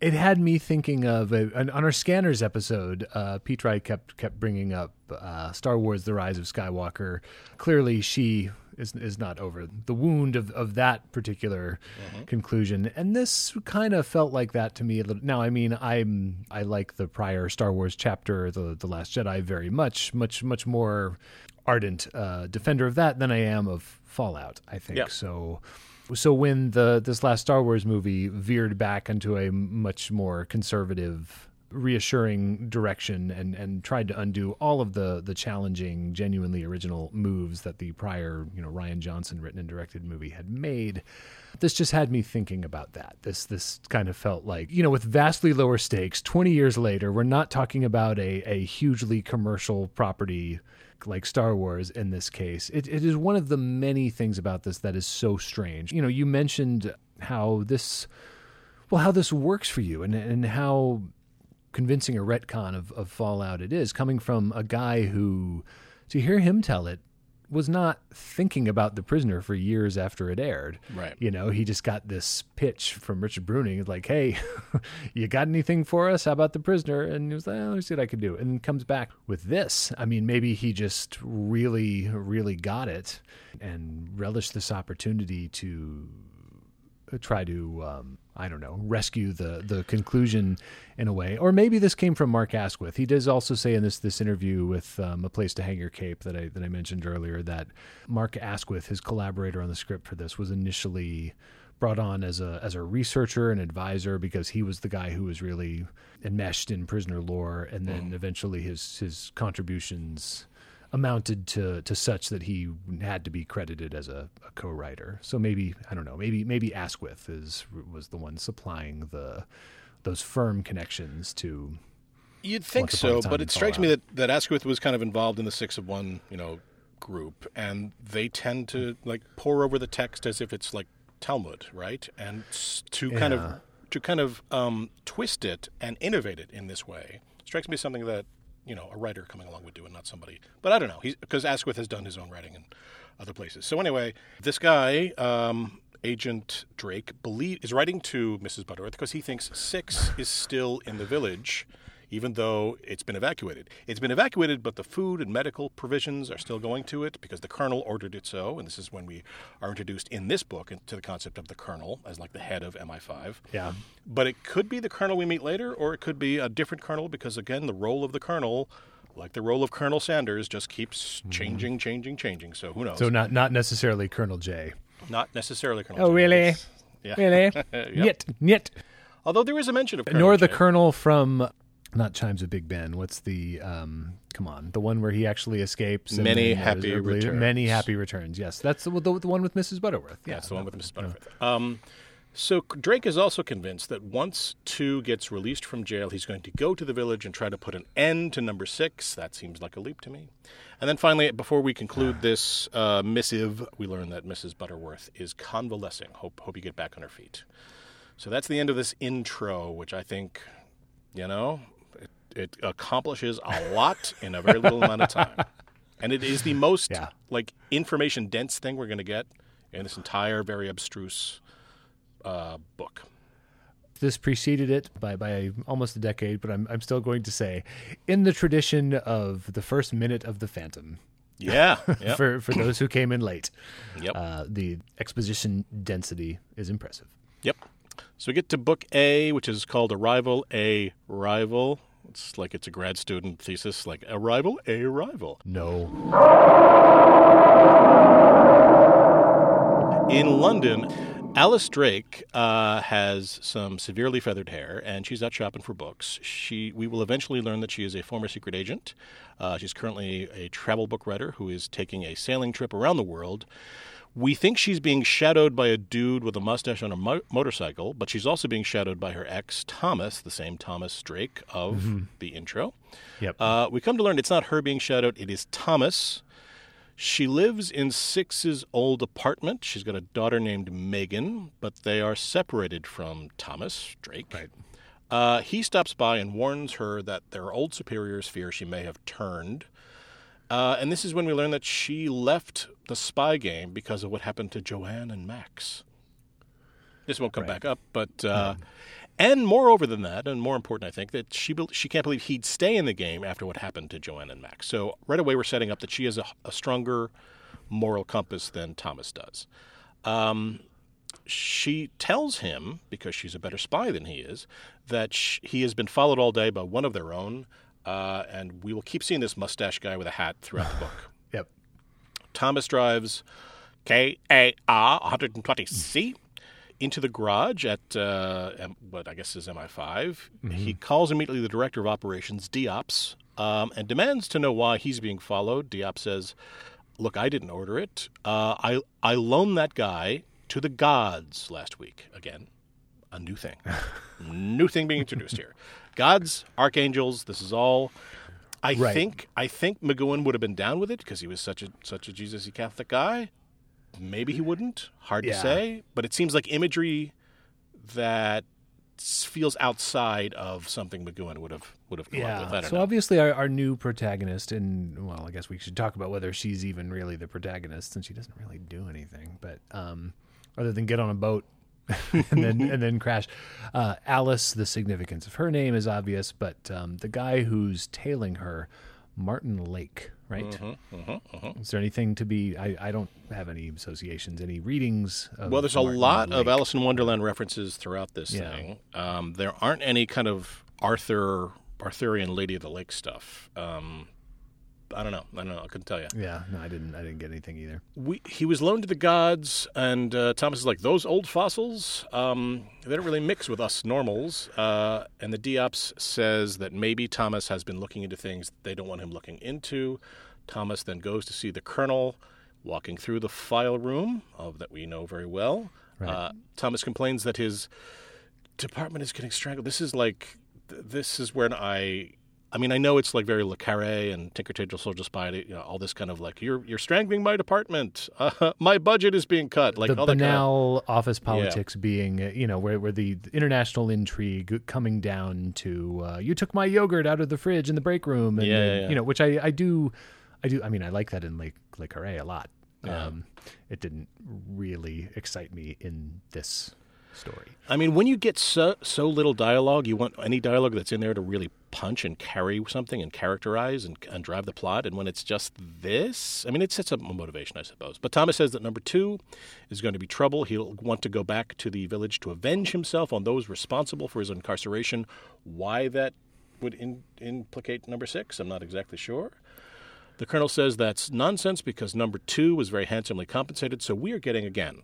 It had me thinking of a, an, on our scanners episode. Uh, Pete Wright kept kept bringing up uh, Star Wars: The Rise of Skywalker. Clearly, she is is not over the wound of, of that particular conclusion, and this kind of felt like that to me a little. Now, I mean, I'm I like the prior Star Wars chapter, the the Last Jedi, very much, much much more ardent uh, defender of that than I am of Fallout. I think Yeah. so. So when the this last Star Wars movie veered back into a much more conservative, reassuring direction and and tried to undo all of the the challenging, genuinely original moves that the prior, you know, Rian Johnson written and directed movie had made, this just had me thinking about that. This this kind of felt like, you know, with vastly lower stakes, 20 years later, we're not talking about a a hugely commercial property like Star Wars in this case. It, it is one of the many things about this that is so strange. You know, you mentioned how this, well, how this works for you and, and how convincing a retcon of, of Fallout it is, coming from a guy who, to hear him tell it, was not thinking about the prisoner for years after it aired. Right. You know, he just got this pitch from Richard Bruning, like, "Hey, <laughs> you got anything for us? How about the prisoner?" And he was like, oh, "Let me see what I can do." And comes back with this. I mean, maybe he just really, really got it and relished this opportunity to try to um, I don't know rescue the the conclusion in a way, or maybe this came from Mark Askwith. He does also say in this this interview with um, a place to hang your cape that I that I mentioned earlier that Mark Askwith, his collaborator on the script for this, was initially brought on as a as a researcher and advisor because he was the guy who was really enmeshed in prisoner lore, and then eventually his his contributions amounted to to such that he had to be credited as a, a co-writer. So maybe I don't know. Maybe maybe Askwith is was the one supplying the those firm connections to. You'd think Once upon a so, but it strikes me that, that Askwith was kind of involved in the six of one, you know, group, and they tend to like pour over the text as if it's like Talmud, right? And to kind Yeah. of to kind of um, twist it and innovate it in this way strikes me as something that you know a writer coming along would do, and not somebody. But I don't know, because Askwith has done his own writing in other places. So anyway, this guy. Um, Agent Drake believe is writing to Mrs. Butterworth because he thinks Six is still in the village, even though it's been evacuated. It's been evacuated, but the food and medical provisions are still going to it because the colonel ordered it so. And this is when we are introduced in this book to the concept of the colonel as like the head of MI5. Yeah. But it could be the colonel we meet later, or it could be a different colonel because, again, the role of the colonel, like the role of Colonel Sanders, just keeps changing, changing, changing. So who knows? Mm-hmm. So not not necessarily Colonel J. Not necessarily Colonel. Oh really? Yeah. Really? <laughs> Nyet, nyet. Although there is a mention of Colonel Nor the Colonel from not Chimes of Big Ben. What's the um? Come on, the one where he actually escapes. and Many Happy Returns. Many happy returns. Yes, that's the, the, the one with Mrs. Butterworth. Yeah, That's the one with Mrs. Butterworth. Um, so Drake is also convinced that once Two gets released from jail, he's going to go to the village and try to put an end to number six. That seems like a leap to me. And then finally, before we conclude this uh, missive, we learn that Mrs. Butterworth is convalescing. Hope, hope you get back on her feet. So that's the end of this intro, which I think, you know, it, accomplishes a lot in a very little amount of time. <laughs> And it is the most Yeah. like information dense thing we're going to get in this entire very abstruse uh, book. This preceded it by, by almost a decade, but I'm I'm still going to say, in the tradition of the first minute of the Phantom. Yeah, yeah. <laughs> For for those who came in late, Yep. uh, the exposition density is impressive. Yep. So we get to book A, which is called Arrival, A Rival. It's like it's a grad student thesis, like Arrival, A Rival. No, In London, Alice Drake uh, has some severely feathered hair, and she's out shopping for books. She, we will eventually learn that she is a former secret agent. Uh, she's currently a travel book writer who is taking a sailing trip around the world. We think she's being shadowed by a dude with a mustache on a mo- motorcycle, but she's also being shadowed by her ex, Thomas, the same Thomas Drake of the intro. Yep. Uh, we come to learn it's not her being shadowed, it is Thomas She lives in Six's old apartment. She's got a daughter named Megan, but they are separated from Thomas Drake. Right. Uh, he stops by and warns her that their old superiors fear she may have turned. Uh, and this is when we learn that she left the spy game because of what happened to Joanne and Max. This won't come back up, but uh, and moreover than that, and more important, I think that she bel- she can't believe he'd stay in the game after what happened to Joanne and Max. So right away, we're setting up that she has a, a stronger moral compass than Thomas does. Um, she tells him, because she's a better spy than he is, that sh- he has been followed all day by one of their own, uh, and we will keep seeing this mustache guy with a hat throughout the <laughs> book. Yep. Thomas drives KAR 120C into the garage at uh, M- what I guess is MI5. He calls immediately the director of operations, Diops, um, and demands to know why he's being followed. Diop says, "Look, I didn't order it. Uh, I I loaned that guy to the gods last week. Again, a new thing, <laughs> new thing being introduced here. Gods, archangels. This is all." I Right. think I think McGoohan would have been down with it because he was such a such a Jesus-y Catholic guy. Maybe he wouldn't. Hard to say. But it seems like imagery that feels outside of something McGoohan would have would have come up with. So know. obviously, our, our new protagonist, and well, I guess we should talk about whether she's even really the protagonist, since she doesn't really do anything, but um, other than get on a boat <laughs> and then and then crash. Uh, Alice, the significance of her name is obvious, but um, the guy who's tailing her, Martin Lake, right? Mm-hmm, Is there anything to be? I, I don't have any associations, any readings. Well, there's a Martin lot of Alice in Wonderland references throughout this Yeah. thing. Um, there aren't any kind of Arthur Arthurian Lady of the Lake stuff. Um, I don't know. I don't know. I couldn't tell you. Yeah, no, I didn't. I didn't get anything either. we, he was loaned to the gods, and uh, Thomas is like, those old fossils, um, they don't really mix with us normals. Uh, and the Diops says that maybe Thomas has been looking into things they don't want him looking into. Thomas then goes to see the colonel walking through the file room of that we know very well. Uh, Thomas complains that his department is getting strangled. This is like, th- this is when I. I mean, I know it's like very Le Carre and Tinker Tailor Soldier Spy, you know, all this kind of like you're you're strangling my department, uh, <laughs> my budget is being cut, like the all that kind of, office politics being, uh, you know, where, where the international intrigue coming down to uh, you took my yogurt out of the fridge in the break room, and Yeah, yeah, yeah. you know, which I, I do, I do. I mean, I like that in Lake Le Carre a lot. Um, it didn't really excite me in this story. I mean, when you get so so little dialogue, you want any dialogue that's in there to really punch and carry something and characterize and, and drive the plot. And when it's just this, I mean, it sets up a motivation, I suppose. But Thomas says that number two is going to be trouble. He'll want to go back to the village to avenge himself on those responsible for his incarceration. Why that would in, implicate number six, I'm not exactly sure. The colonel says that's nonsense because number two was very handsomely compensated. So we are getting again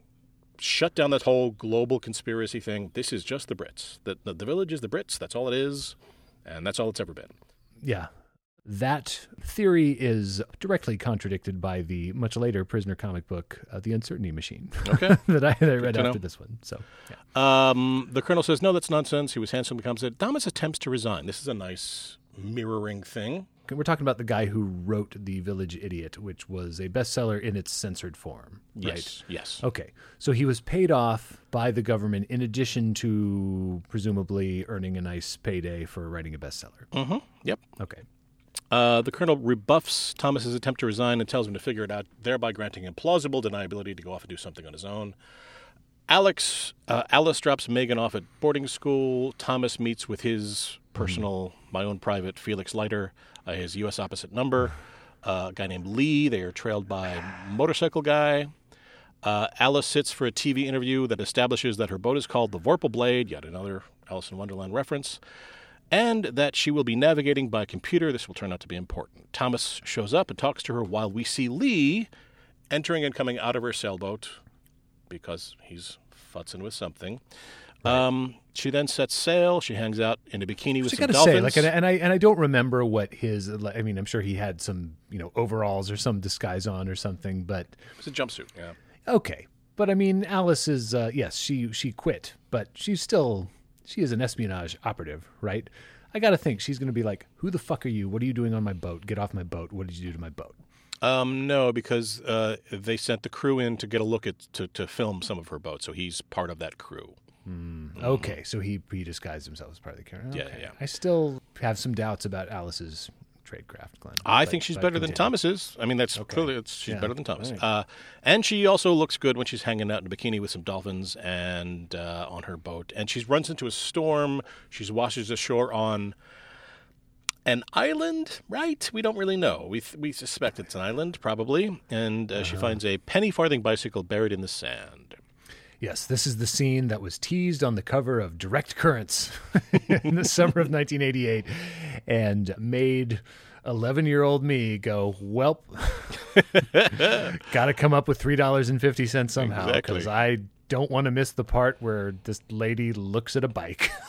shut down that whole global conspiracy thing. This is just the Brits. The, the, the village is the Brits. That's all it is, and that's all it's ever been. Yeah. That theory is directly contradicted by the much later prisoner comic book, uh, The Uncertainty Machine, <laughs> Okay. that I, that I read to know. after this one. So, yeah. Um, the colonel says, no, that's nonsense. He was handsomely compensated. Thomas attempts to resign. This is a nice mirroring thing. We're talking about the guy who wrote The Village Idiot, which was a bestseller in its censored form. Right? Yes. Yes. Okay. So he was paid off by the government in addition to presumably earning a nice payday for writing a bestseller. Mm-hmm. Yep. Okay. Uh, the colonel rebuffs Thomas's attempt to resign and tells him to figure it out, thereby granting him plausible deniability to go off and do something on his own. Alex, uh, Alice drops Megan off at boarding school. Thomas meets with his personal, my own private Felix Leiter, his U.S. opposite number. Uh, a guy named Lee. They are trailed by motorcycle guy. Uh, Alice sits for a TV interview that establishes that her boat is called the Vorpal Blade, yet another Alice in Wonderland reference, and that she will be navigating by computer. This will turn out to be important. Thomas shows up and talks to her while we see Lee entering and coming out of her sailboat because he's futzing with something. Um, she then sets sail. She hangs out in a bikini with I some dolphins. say, like, and, and I and I don't remember what his. I mean, I'm sure he had some, you know, overalls or some disguise on or something. But it's a jumpsuit. Yeah. okay. But I mean, Alice is uh, yes, she she quit, but she's still she is an espionage operative, right? I got to think she's going to be like, "Who the fuck are you? What are you doing on my boat? Get off my boat! What did you do to my boat?" Um, no, because uh, they sent the crew in to get a look at to, to film some of her boat, so he's part of that crew. Okay, so he he disguised himself as part of the character. Yeah, Okay. yeah. I still have some doubts about Alice's tradecraft, Glen. I but- think she's better than continue. Thomas's. I mean, that's clearly it's, she's Yeah. better than Thomas. Right. Uh, and she also looks good when she's hanging out in a bikini with some dolphins and uh, on her boat. And she runs into a storm. She washes ashore on an island, right? We don't really know. We th- we suspect it's an island, probably. And uh, Uh-huh. she finds a penny farthing bicycle buried in the sand. Yes, this is the scene that was teased on the cover of Direct Currents <laughs> in the summer of 1988 and made 11 year old me go, Welp, <laughs> got to come up with $3.50 somehow because Exactly. I don't want to miss the part where this lady looks at a bike. <laughs>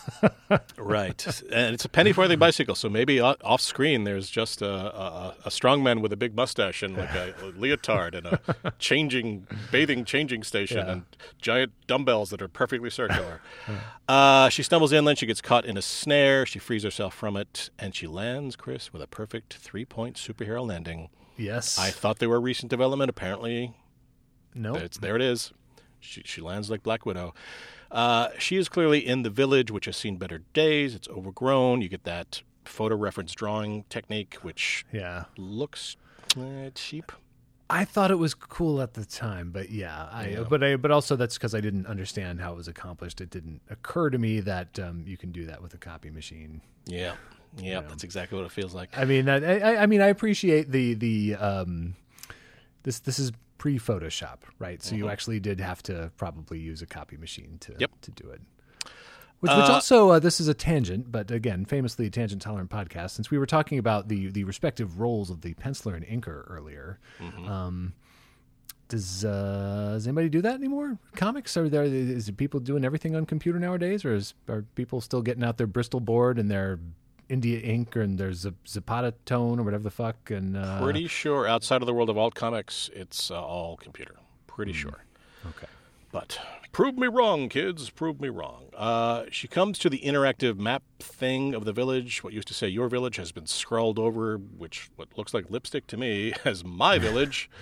Right, and it's a penny farthing bicycle, so maybe off screen there's just a, a, a strong man with a big mustache and like a, a leotard and a changing bathing changing station Yeah. and giant dumbbells that are perfectly circular. uh, she stumbles in, then she gets caught in a snare. She frees herself from it, and she lands, Chris, with a perfect three point superhero landing. yes. I thought they were recent development. Apparently, no. it's there. It is. She she lands like Black Widow. Uh, she is clearly in the village, which has seen better days. It's overgrown. You get that photo reference drawing technique, which Yeah. looks uh, cheap. I thought it was cool at the time, but yeah, I but I but also that's because I didn't understand how it was accomplished. It didn't occur to me that um, you can do that with a copy machine. Yeah, yeah, that's exactly what it feels like. I mean, I, I- I mean, I appreciate the the um, this this is pre Photoshop, right? So you actually did have to probably use a copy machine to Yep. to do it. Which, which also uh, this is a tangent, but again, famously a tangent tolerant podcast. Since we were talking about the the respective roles of the penciler and inker earlier, um, does uh, does anybody do that anymore? Comics are there? Is people doing everything on computer nowadays, or is are people still getting out their Bristol board and their India ink and there's a Zapata tone or whatever the fuck? And uh, Pretty sure outside of the world of alt comics, it's uh, all computer. Pretty sure. okay. But prove me wrong, kids. Prove me wrong. Uh, she comes to the interactive map thing of the village. What used to say your village has been scrawled over, which what looks like lipstick to me, <laughs> as my village. <laughs>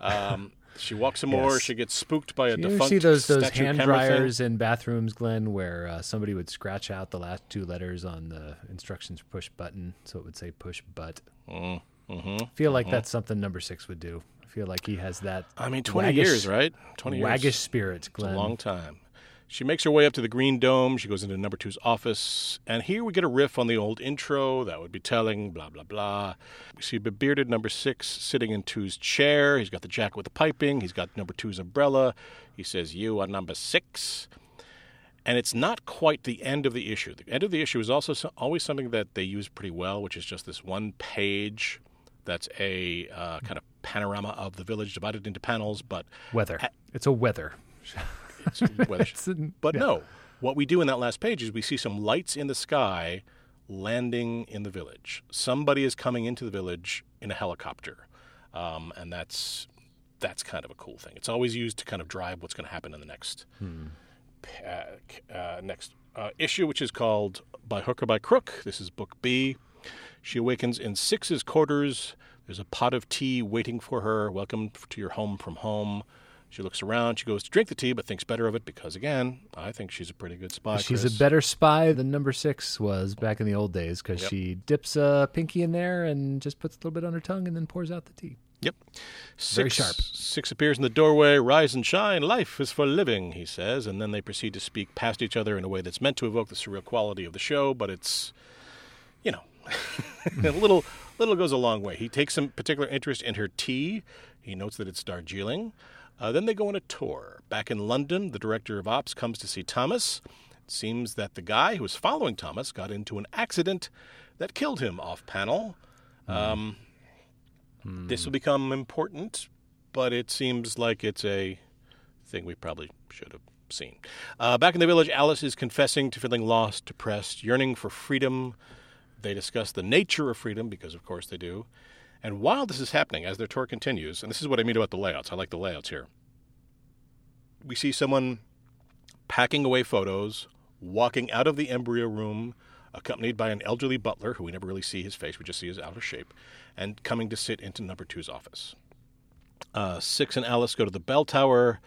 Um, she walks some more. She gets spooked by a You ever defunct see those those hand camera thing. dryers in bathrooms, Glen, where uh, somebody would scratch out the last two letters on the instructions push button, so it would say push butt. Mm, mm-hmm, feel like that's something number six would do. I feel like he has that. I mean, 20 waggish- years, right? 20 years. Waggish spirit, It's Glen. a long time. She makes her way up to the Green Dome. She goes into number two's office. And here we get a riff on the old intro. That would be telling, blah, blah, blah. We see bearded number six sitting in two's chair. He's got the jacket with the piping. He's got number two's umbrella. He says, You are number six. And it's not quite the end of the issue. The end of the issue is also so- always something that they use pretty well, which is just this one page that's a uh, kind of panorama of the village divided into panels, but Weather. It's a weather. <laughs> it's weather. <laughs> It's But yeah. no, what we do in that last page is we see some lights in the sky landing in the village. Somebody is coming into the village in a helicopter, um, and that's that's kind of a cool thing. It's always used to kind of drive what's going to happen in the next uh, uh, next uh, issue, which is called "By Hook or by Crook." This is Book B. She awakens in Six's quarters. There's a pot of tea waiting for her. Welcome to your home from home. She looks around. She goes to drink the tea, but thinks better of it because, again, I think she's a pretty good spy. She's Chris. a better spy than number six was back in the old days because Yep. she dips a pinky in there and just puts a little bit on her tongue and then pours out the tea. Yep. Six, Very sharp. Six appears in the doorway. Rise and shine. Life is for living, he says. And then they proceed to speak past each other in a way that's meant to evoke the surreal quality of the show, but it's, you know, <laughs> a little, little goes a long way. He takes some particular interest in her tea. He notes that it's Darjeeling. Uh, then they go on a tour. Back in London, the director of ops comes to see Thomas. It seems that the guy who was following Thomas got into an accident that killed him off panel. Um, This will become important, but it seems like it's a thing we probably should have seen. Uh, back in the village, Alice is confessing to feeling lost, depressed, yearning for freedom. They discuss the nature of freedom, because of course they do. And while this is happening, as their tour continues, and this is what I mean about the layouts, I like the layouts here. We see someone packing away photos, walking out of the embryo room, accompanied by an elderly butler who we never really see his face, we just see his outer shape, and coming to sit into number two's office. Uh, Six and Alice go to the bell tower.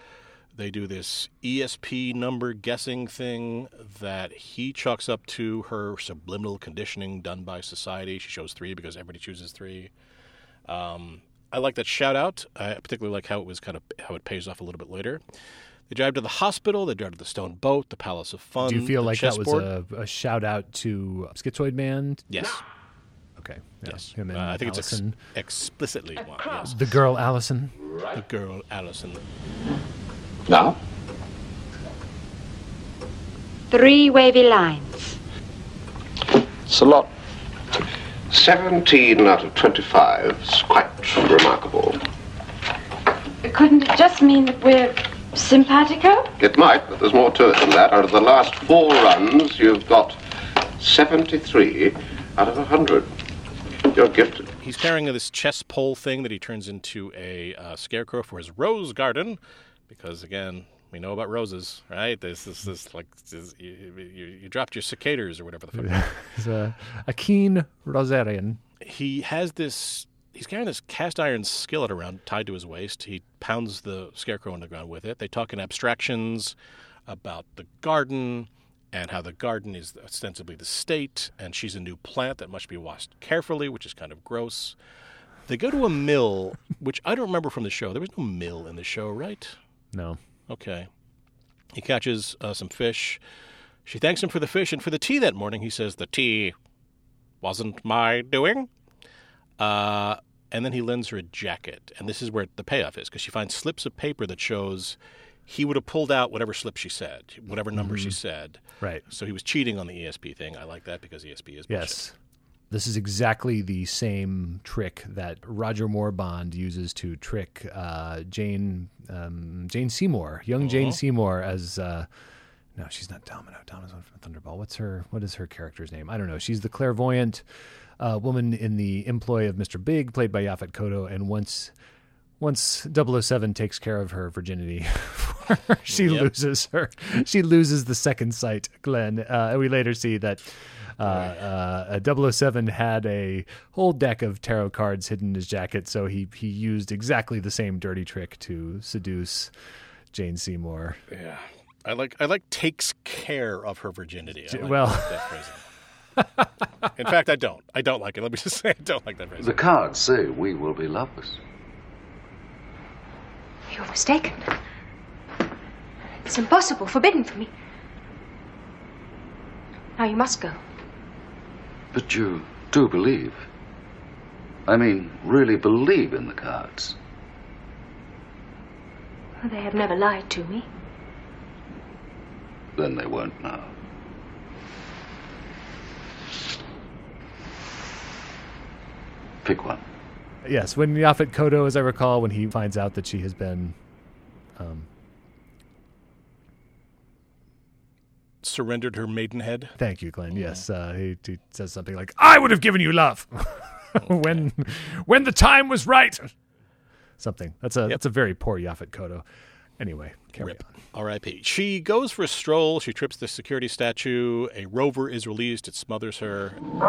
They do this ESP number guessing thing that he chalks up to her subliminal conditioning done by society. She shows three because everybody chooses three. Um, I like that shout out. I particularly like how it was kind of how it pays off a little bit later. They drive to the hospital. They drive to the stone boat, the Palace of Fun. Do you feel the like that was a, a shout out to Schizoid Man? yes? Okay. Yeah. Yes, Him and Uh, I think it's ex- explicitly one. Yes, the girl Allison. the girl Allison. Now? Three wavy lines. It's a lot. 17 out of 25 is quite remarkable. Couldn't it just mean that we're simpatico? It might, but there's more to it than that. Out of the last four runs, you've got 73 out of 100. You're gifted. He's carrying this chess pole thing that he turns into a uh, scarecrow for his rose garden, because again, we know about roses, right? This is this, like this, you, you, you dropped your cicadas or whatever the fuck. <laughs> He's a, a keen Rosarian. he has this. He's carrying this cast iron skillet around, tied to his waist. He pounds the scarecrow on the ground with it. They talk in abstractions about the garden and how the garden is ostensibly the state, and she's a new plant that must be washed carefully, which is kind of gross. They go to a mill, which I don't remember from the show. There was no mill in the show, right? No. Okay. He catches uh, some fish. She thanks him for the fish and for the tea that morning. He says, The tea wasn't my doing. Uh, and then he lends her a jacket. And this is where the payoff is because she finds slips of paper that shows he would have pulled out whatever slip she said, whatever number she said. Right. So he was cheating on the ESP thing. I like that because ESP is bullshit. Yes. This is exactly the same trick that Roger Moore Bond uses to trick uh, Jane um, Jane Seymour, young Jane Seymour, as uh, no, she's not Domino. Domino's one from Thunderball. What's her? What is her character's name? I don't know. She's the clairvoyant uh, woman in the employ of Mr. Big, played by Yaphet Kotto, and once once 007 takes care of her virginity, <laughs> she loses her. She loses the second sight, Glen. Uh, and we later see that uh, uh, 007 had a whole deck of tarot cards hidden in his jacket, so he, he used exactly the same dirty trick to seduce Jane Seymour. Yeah. I like I like takes care of her virginity. I like well- that phrasing. In fact, I don't. I don't like it. Let me <laughs> just say I don't like that phrasing. The cards say we will be lovers. You're mistaken. It's impossible, forbidden for me. Now you must go. But you do believe. I mean, really believe in the cards. They have never lied to me. Then they won't now. Pick one. Yes, when Yaphet Kotto, as I recall, when he finds out that she has been um, Surrendered her maidenhead. Thank you, Glen. Yes, uh, he, he says something like, "I would have given you love <laughs> when when the time was right." Something. That's a that's a very poor Yaphet Kotto. Anyway, carry Rip. on. R.I.P. She goes for a stroll. She trips the security statue. A rover is released. It smothers her. Cut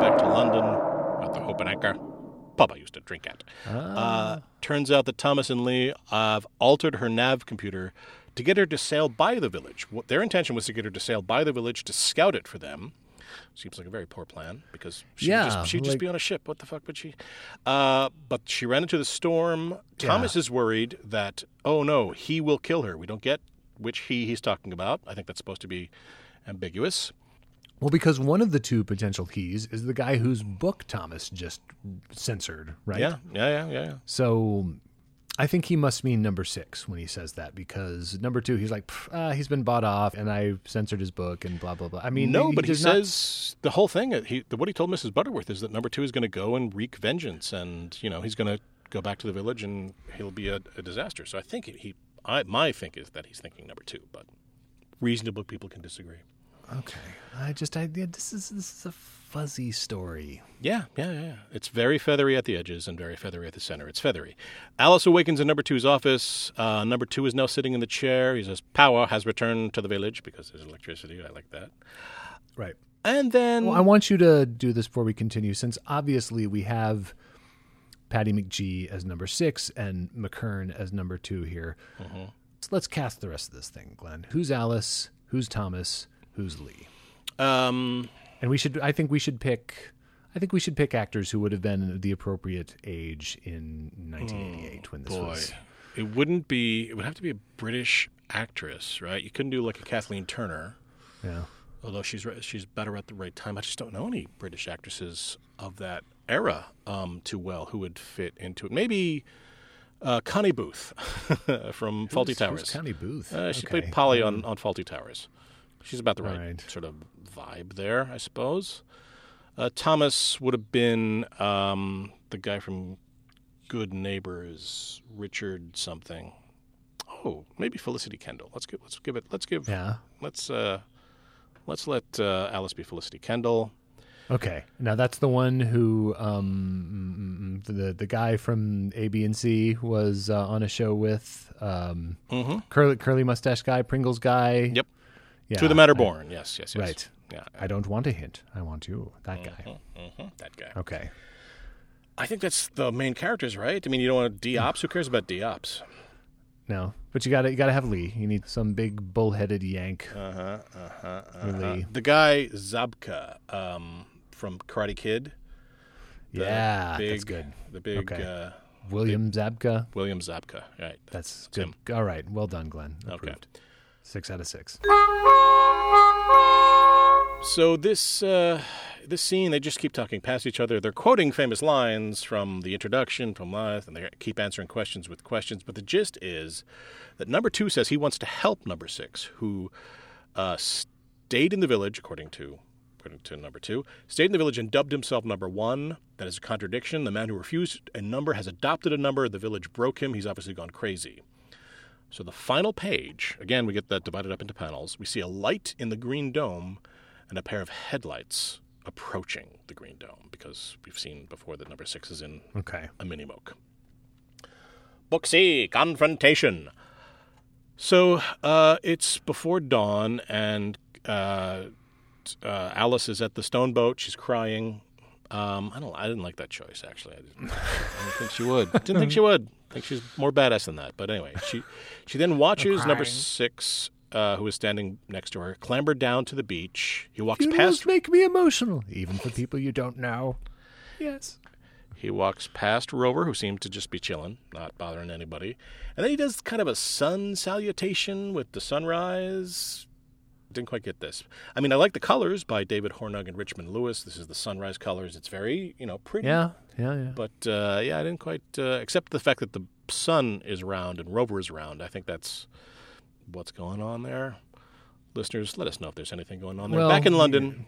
back to London at the Hope and Anchor. Pub I used to drink at. Uh, turns out that Thomas and Lee have altered her nav computer to get her to sail by the village. What their intention was to get her to sail by the village to scout it for them. Seems like a very poor plan because she'd, Yeah, just, she'd just be on a ship. What the fuck would she? Uh, but she ran into the storm. Thomas is worried that, oh no, he will kill her. We don't get which he he's talking about. I think that's supposed to be ambiguous. Well, because one of the two potential he's is the guy whose book Thomas just censored, right? Yeah, yeah, yeah, yeah. yeah. So I think he must mean number six when he says that because number two, he's like, uh, he's been bought off and I censored his book and blah, blah, blah. I mean, no, but he not- says the whole thing. uh, He what he told Mrs. Butterworth is that number two is going to go and wreak vengeance, and you know he's going to go back to the village and he'll be a, a disaster. So I think he, I my think is that he's thinking number two, but reasonable people can disagree. Okay. I just I yeah, this is this is a fuzzy story. Yeah, yeah, yeah. It's very feathery at the edges and very feathery at the center. It's feathery. Alice awakens in number two's office. Uh, number two is now sitting in the chair. He says, Power has returned to the village because there's electricity. I like that. Right. And then. Well, I want you to do this before we continue, since obviously we have Patty McGee as number six and McKern as number two here. Mhm. So let's cast the rest of this thing, Glen. Who's Alice? Who's Thomas? Who's Lee? Um, and we should. I think we should pick. I think we should pick actors who would have been the appropriate age in 1988 when this boy. was. It wouldn't be. It would have to be a British actress, right? You couldn't do like a Kathleen Turner. Yeah. Although she's she's better at the right time. I just don't know any British actresses of that era um, too well who would fit into it. Maybe uh, Connie Booth <laughs> from Fawlty Towers. who's Connie Booth? Uh, she Okay. played Polly on, on Fawlty Towers. She's about the right, Right. sort of vibe there, I suppose. Uh, Thomas would have been um, the guy from Good Neighbors, Richard something. Oh, maybe Felicity Kendal. Let's give let's give it let's give Yeah. let's uh let's let uh, Alice be Felicity Kendal. Okay, now that's the one who um, the the guy from A, B, and C was uh, on a show with um, Mhm. curly curly mustache guy, Pringles guy. Yep. Yeah, To the Manor Born. Yes, yes, yes. Right. Yeah. I don't want a hint. I want you. That guy. Mhm, That guy. Okay. I think that's the main characters, right? I mean, you don't want Diops. Who cares about Diops? No, but you got to you got to have Lee. You need some big bullheaded yank. Uh huh. Uh huh. for Lee. The guy Zabka um, from Karate Kid. Yeah, big, that's good. The big Okay. uh, William Zabka. William Zabka. Right. That's good. All right. Well done, Glen. Okay. Six out of six. So this uh, this scene, they just keep talking past each other. They're quoting famous lines from the introduction, from life, and they keep answering questions with questions. But the gist is that number two says he wants to help number six, who uh, stayed in the village, according to according to number two, stayed in the village and dubbed himself number one. That is a contradiction. The man who refused a number has adopted a number. The village broke him. He's obviously gone crazy. So the final page, again, we get that divided up into panels. We see a light in the green dome and a pair of headlights approaching the green dome because we've seen before that number six is in Okay. a mini moke. Book C, confrontation. So uh, it's before dawn, and uh, uh, Alice is at the stone boat. She's crying. Um, I don't. I didn't like that choice. Actually, I didn't, <laughs> I didn't think she would. Didn't think she would. I think she's more badass than that. But anyway, she she then watches number six, uh, who is standing next to her, clamber down to the beach. He walks You past just make me emotional, even for people you don't know. Yes. He walks past Rover, who seemed to just be chilling, not bothering anybody. And then he does kind of a sun salutation with the sunrise. Didn't quite get this. I mean, I like the colors by David Hornung and Richmond Lewis. This is the sunrise colors. It's very, you know, pretty. Yeah. Yeah. Yeah. But uh, yeah, I didn't quite, uh, except the fact that the sun is round and Rover is round. I think that's what's going on there. Listeners, let us know if there's anything going on there. Well, Back in London,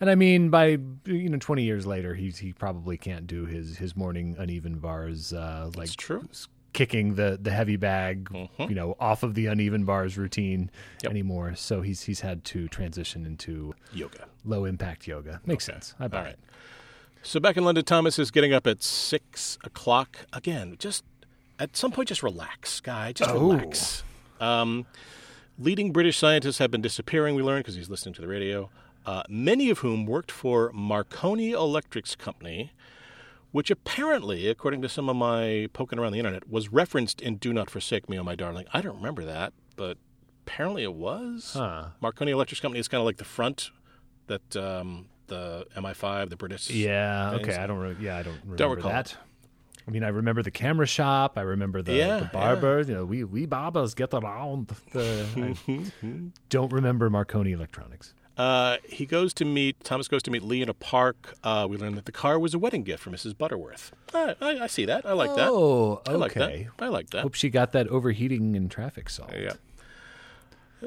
And I mean, by you know, twenty years later, he's he probably can't do his his morning uneven bars uh, like true. kicking the the heavy bag, Mhm. you know, off of the uneven bars routine Yep. anymore. So he's he's had to transition into yoga. low impact yoga. Makes Okay. sense. I buy All right. it. So back in London, Thomas is getting up at six o'clock again. Just at some point, just relax, guy. Just Oh. relax. Um, leading British scientists have been disappearing. We learned because he's listening to the radio. Uh, many of whom worked for Marconi Electrics Company, which apparently, according to some of my poking around the internet, was referenced in "Do Not Forsake Me, Oh My Darling." I don't remember that, but apparently it was. Huh. Marconi Electrics Company is kind of like the front that um, the MI5, the British. Yeah. things. Okay. I don't. Re- yeah. I don't remember Don't recall. that. I mean, I remember the camera shop. I remember the, Yeah, the barber. You know, we we barbers get around. The, I <laughs> don't remember Marconi Electronics. Uh, he goes to meet Thomas goes to meet Lee in a park. Uh, we learn that the car was a wedding gift for Mrs. Butterworth. I, I, I see that. I like that. Oh, I like that. okay. I like that. Hope she got that overheating in traffic solved. Yeah.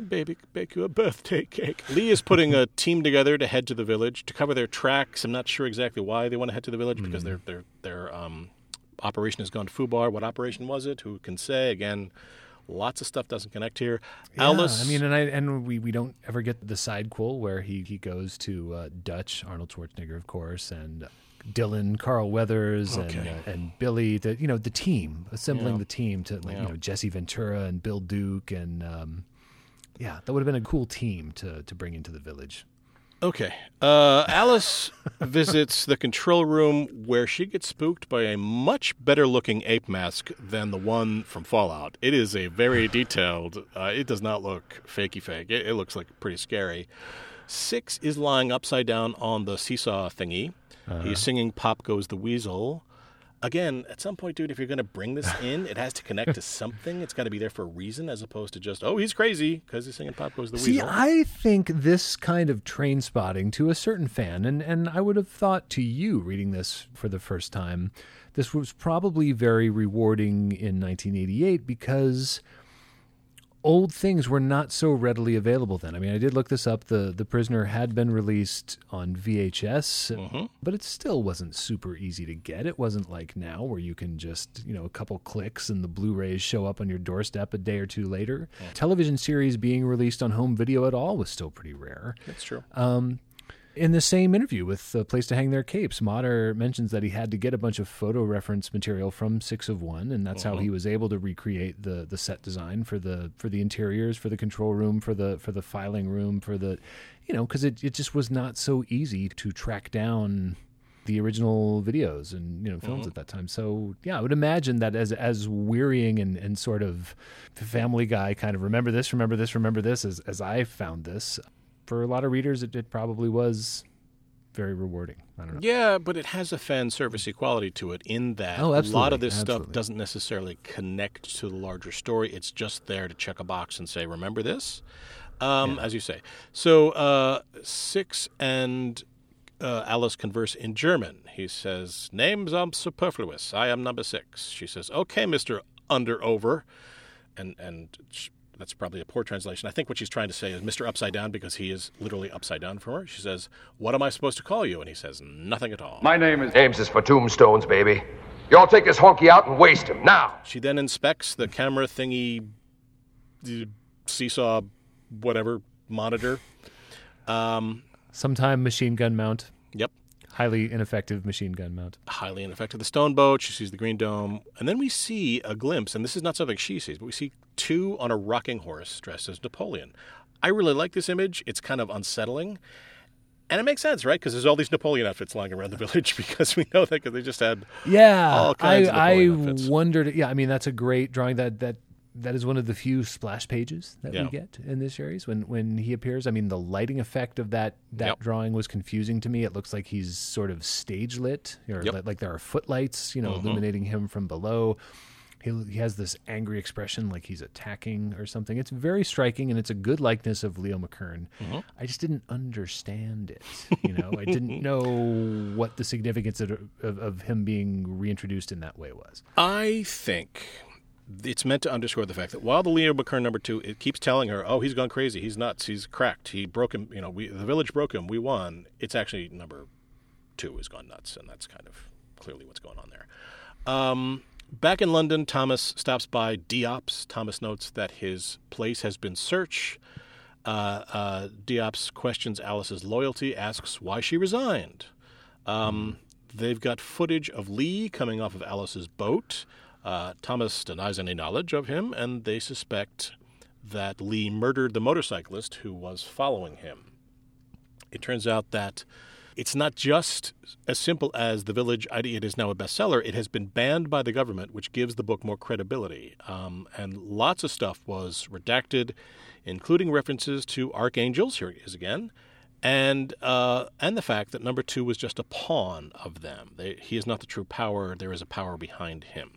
Baby, bake you a birthday cake. Lee is putting a <laughs> team together to head to the village to cover their tracks. I'm not sure exactly why they want to head to the village because their their their um, operation has gone to Fubar. What operation was it? Who can say? Again, Lots of stuff doesn't connect here. Yeah, Alice, I mean, and I and we, we don't ever get the side quel where he he goes to uh, Dutch Arnold Schwarzenegger, of course, and Dillon, Carl Weathers, and uh, and Billy. The you know the team assembling Yeah. the team to like Yeah. you know Jesse Ventura and Bill Duke and um, yeah, that would have been a cool team to to bring into the village. Okay. Uh, Alice <laughs> visits the control room where she gets spooked by a much better looking ape mask than the one from Fallout. It is a very <laughs> detailed, uh, it does not look fakey fake. It, it looks like pretty scary. Six is lying upside down on the seesaw thingy. He's singing Pop Goes the Weasel. Again, at some point, dude, if you're going to bring this <laughs> in, it has to connect to something. It's got to be there for a reason as opposed to just, oh, he's crazy because he's singing Pop Goes the See, Weasel. I think this kind of train spotting to a certain fan, and, and I would have thought to you reading this for the first time, this was probably very rewarding in 1988 because old things were not so readily available then. I mean, I did look this up. The The Prisoner had been released on VHS, but it still wasn't super easy to get. It wasn't like now where you can just, you know, a couple clicks and the Blu-rays show up on your doorstep a day or two later. Television series being released on home video at all was still pretty rare. That's true. Um, in the same interview with the place to hang their capes, Motter mentions that he had to get a bunch of photo reference material from Six of One, and that's how he uh-huh. was able to recreate the the set design for the for the interiors, for the control room, for the for the filing room, for the, you know, because it it just was not so easy to track down the original videos and you know films uh-huh. at that time. So yeah, I would imagine that as as wearying and, and sort of Family Guy kind of remember this, remember this, remember this as as I found this. For a lot of readers, it, it probably was very rewarding. I don't know. Yeah, but it has a fan service quality to it in that Oh, a lot of this stuff doesn't necessarily connect to the larger story. It's just there to check a box and say, "Remember this," um, as you say. So uh, six and uh, Alice converse in German. He says, "Names are superfluous. I am number six. She says, "Okay, Mister Underover," and and. Sh- that's probably a poor translation. I think what she's trying to say is Mr. Upside Down because he is literally upside down from her. She says, What am I supposed to call you? And he says, Nothing at all. My name is. James is for tombstones, baby. Y'all take this honky out and waste him now. She then inspects the camera thingy, the seesaw, whatever monitor. Um, Sometime machine gun mount. Yep. Highly ineffective machine gun mount. highly ineffective. The stone boat. She sees the green dome, and then we see a glimpse. And this is not something she sees, but we see two on a rocking horse dressed as Napoleon. I really like this image. It's kind of unsettling. And it makes sense, right? Because there's all these Napoleon outfits lying around the <laughs> village <laughs> because we know that because they just had Yeah, all kinds I I wondered. Yeah, I mean that's a great drawing. That that that is one of the few splash pages that Yeah. we get in this series when when he appears. I mean the lighting effect of that that Yep. drawing was confusing to me. It looks like he's sort of stage lit, or Yep. like, there are footlights, you know, Mhm. illuminating him from below. He, he has this angry expression like he's attacking or something. It's very striking and it's a good likeness of Leo McKern. Mhm. I just didn't understand it. You know, I didn't <laughs> know what the significance of, of, of him being reintroduced in that way was. I think it's meant to underscore the fact that while the Leo McKern number two, it keeps telling her, "Oh, he's gone crazy. He's nuts. He's cracked. He broke him. You know, we the village broke him. We won." It's actually number two has gone nuts, and that's kind of clearly what's going on there. Um, back in London, Thomas stops by Diops. Thomas notes that his place has been searched. Uh, uh, Diops questions Alice's loyalty, asks why she resigned. Um, they've got footage of Lee coming off of Alice's boat. Uh, Thomas denies any knowledge of him, and they suspect that Lee murdered the motorcyclist who was following him. It turns out that it's not just as simple as the village idea. It is now a bestseller. It has been banned by the government, which gives the book more credibility. Um, and lots of stuff was redacted, including references to archangels. Here it is again. And uh, and the fact that number two was just a pawn of them. They, he is not the true power. There is a power behind him.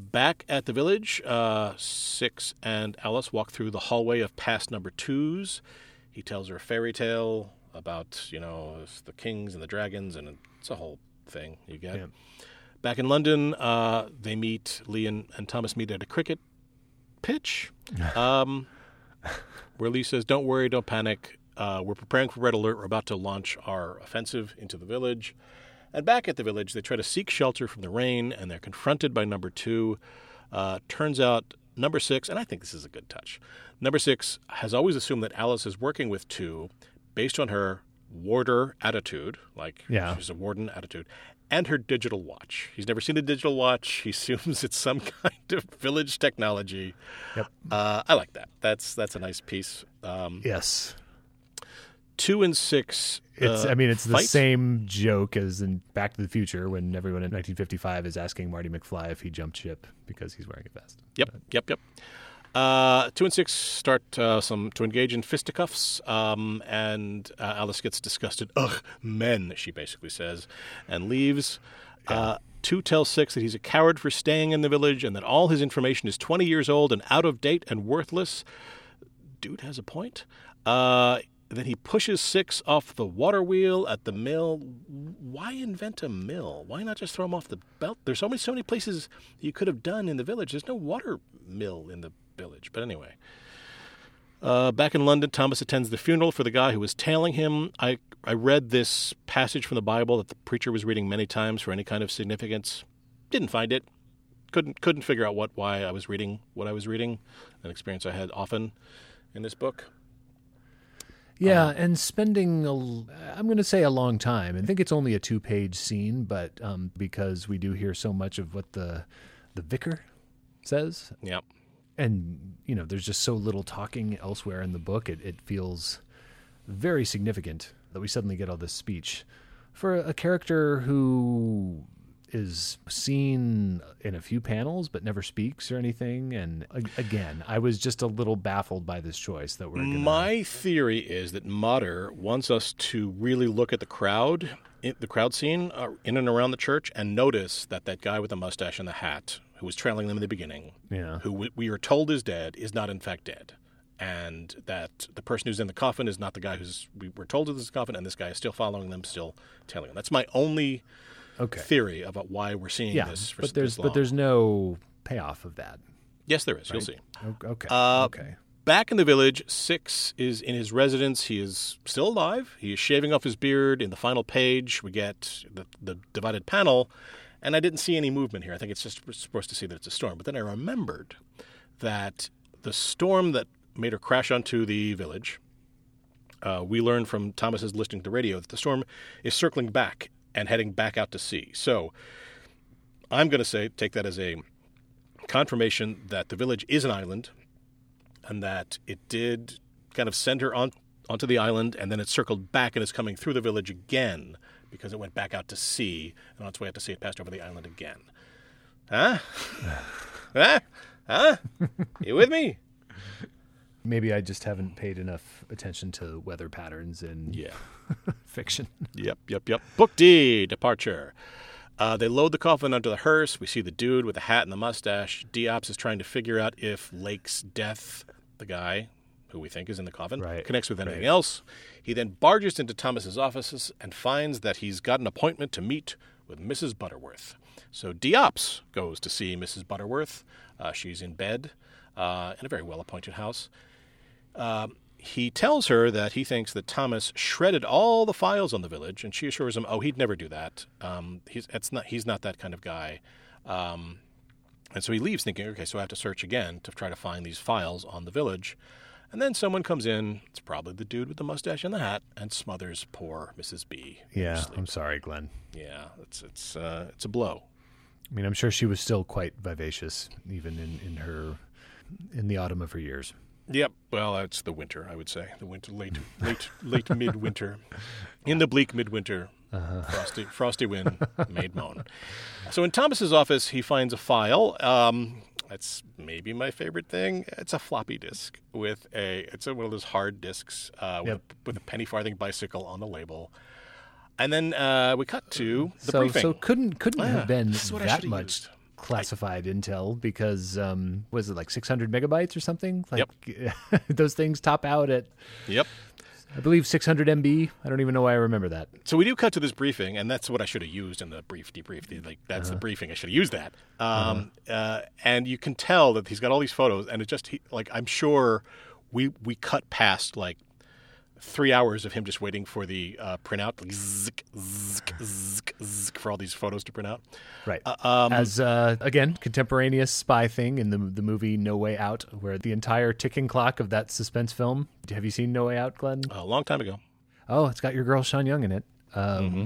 Back at the village, uh, Six and Alice walk through the hallway of past number twos. He tells her a fairy tale about, you know, the kings and the dragons, and it's a whole thing you get. Back in London, uh, they meet, Lee and, and Thomas meet at a cricket pitch, <laughs> um, where Lee says, Don't worry, don't panic. Uh, we're preparing for Red Alert. We're about to launch our offensive into the village. And back at the village, they try to seek shelter from the rain, and they're confronted by number two. Uh, turns out number six, and I think this is a good touch. Number six has always assumed that Alice is working with two based on her warder attitude, like Yeah. she's a warden attitude, and her digital watch. He's never seen a digital watch. <laughs> He assumes it's some kind of village technology. Yep. Uh, I like that. That's that's a nice piece. Um, Yes. Two and six. It's. uh, I mean, it's the same joke as in Back to the Future when everyone in 1955 is asking Marty McFly if he jumped ship because he's wearing a vest. Yep, yep, yep. Uh, two and six start uh, some to engage in fisticuffs, um, and uh, Alice gets disgusted. Ugh, men, she basically says, and leaves. Uh, two tells six that he's a coward for staying in the village and that all his information is 20 years old and out of date and worthless. Dude has a point. Then he pushes six off the water wheel at the mill. Why invent a mill? Why not just throw him off the belt? There's so many, so many places you could have done in the village. There's no water mill in the village. But anyway, uh, back in London, Thomas attends the funeral for the guy who was tailing him. I I read this passage from the Bible that the preacher was reading many times for any kind of significance. Didn't find it. Couldn't couldn't figure out what why I was reading what I was reading. An experience I had often in this book. Yeah, Uh-huh. and spending a, I'm going to say a long time. I think it's only a two-page scene, but um, because we do hear so much of what the the vicar says, Yep. and you know, there's just so little talking elsewhere in the book. It it feels very significant that we suddenly get all this speech for a character who is seen in a few panels but never speaks or anything. And again, I was just a little baffled by this choice that we're gonna. My theory is that Motter wants us to really look at the crowd, the crowd scene uh, in and around the church, and notice that that guy with the mustache and the hat, who was trailing them in the beginning, Yeah. who we, we are told is dead, is not in fact dead, and that the person who's in the coffin is not the guy who's we were told is in the coffin, and this guy is still following them, still tailing them. That's my only Okay. theory about why we're seeing yeah, this. For but there's but there's no payoff of that. yes, there is. You'll see. Okay. Uh, okay. Back in the village, Six is in his residence. He is still alive. He is shaving off his beard. In the final page, we get the, the divided panel, and I didn't see any movement here. I think it's just supposed to see that it's a storm. But then I remembered that the storm that made her crash onto the village, uh, we learned from Thomas's listening to the radio that the storm is circling back and heading back out to sea. So I'm going to say, take that as a confirmation that the village is an island and that it did kind of send her on onto the island and then it circled back and is coming through the village again because it went back out to sea and on its way out to sea it passed over the island again. Huh? <sighs> huh? Huh? You with me? Maybe I just haven't paid enough attention to weather patterns and Yeah. <laughs> fiction. Yep, yep, yep. Book D, departure. Uh, they load the coffin onto the hearse. We see the dude with the hat and the mustache. Diops is trying to figure out if Lake's death, the guy who we think is in the coffin, Right, connects with anything right. else. He then barges into Thomas's offices and finds that he's got an appointment to meet with Mrs. Butterworth. So Diops goes to see Mrs. Butterworth. Uh, she's in bed uh, in a very well-appointed house. He tells her that he thinks that Thomas shredded all the files on the village, and she assures him, "Oh, he'd never do that. Um, he's not he's not that kind of guy." Um, and so he leaves, thinking, "Okay, so I have to search again to try to find these files on the village." And then someone comes in. It's probably the dude with the mustache and the hat, and smothers poor Mrs. B. Yeah, I'm sorry, Glen. yeah, it's it's uh, it's a blow. I mean, I'm sure she was still quite vivacious, even in, in her in the autumn of her years. Yep. Well, it's the winter, I would say. The winter, late, late, late midwinter. In the bleak midwinter, frosty, frosty wind made moan. So in Thomas's office, he finds a file. Um, it's maybe my favorite thing. It's a floppy disk with a. It's a, one of those hard disks uh, with, Yep. a, with a penny farthing bicycle on the label. And then uh, we cut to the so briefing. so couldn't couldn't Ah, have been what I that much used. Classified intel because um, was it like 600 megabytes or something? Like <laughs> those things top out at Yep. I believe 600 MB. I don't even know why I remember that. So we do cut to this briefing, and that's what I should have used in the brief debrief. The- Like that's the briefing. I should have used that. Um, uh, and you can tell that he's got all these photos, and it just he, like I'm sure we we cut past like three hours of him just waiting for the uh, printout, like for all these photos to print out. Right. Uh, um, As uh, again, contemporaneous spy thing in the the movie No Way Out, where the entire ticking clock of that suspense film. Have you seen No Way Out, Glen? a long time ago. Oh, it's got your girl Sean Young in it. Um, Mm-hmm.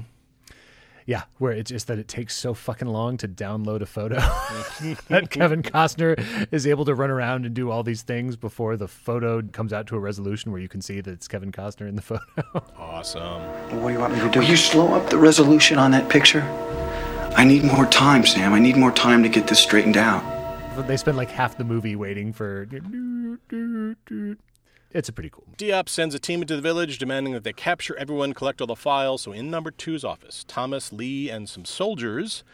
Yeah, where it's just that it takes so fucking long to download a photo <laughs> <laughs> that Kevin Costner is able to run around and do all these things before the photo comes out to a resolution where you can see that it's Kevin Costner in the <laughs> photo. Awesome. What do you want me to do? Will you slow up the resolution on that picture? I need more time, Sam. I need more time to get this straightened out. They spend like half the movie waiting for. It's a pretty cool. Diop sends a team into the village demanding that they capture everyone, collect all the files. So, in number two's office, Thomas, Lee, and some soldiers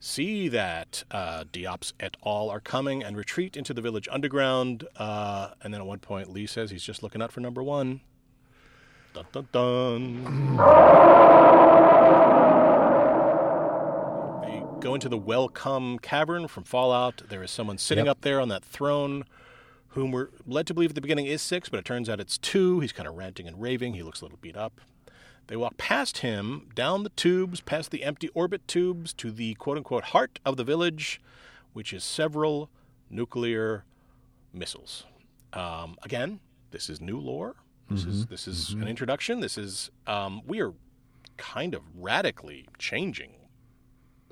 see that uh, Diops et al. are coming and retreat into the village underground. Uh, and then at one point, Lee says he's just looking out for number one. Dun dun dun. They go into the Welcome Cavern from Fallout. There is someone sitting Yep. up there on that throne whom we're led to believe at the beginning is six, but it turns out it's two. He's kind of ranting and raving. He looks a little beat up. They walk past him, down the tubes, past the empty orbit tubes, to the quote unquote heart of the village, which is several nuclear missiles. Um, again, this is new lore. This is Mhm, this is mhm. an introduction. This is um, we are kind of radically changing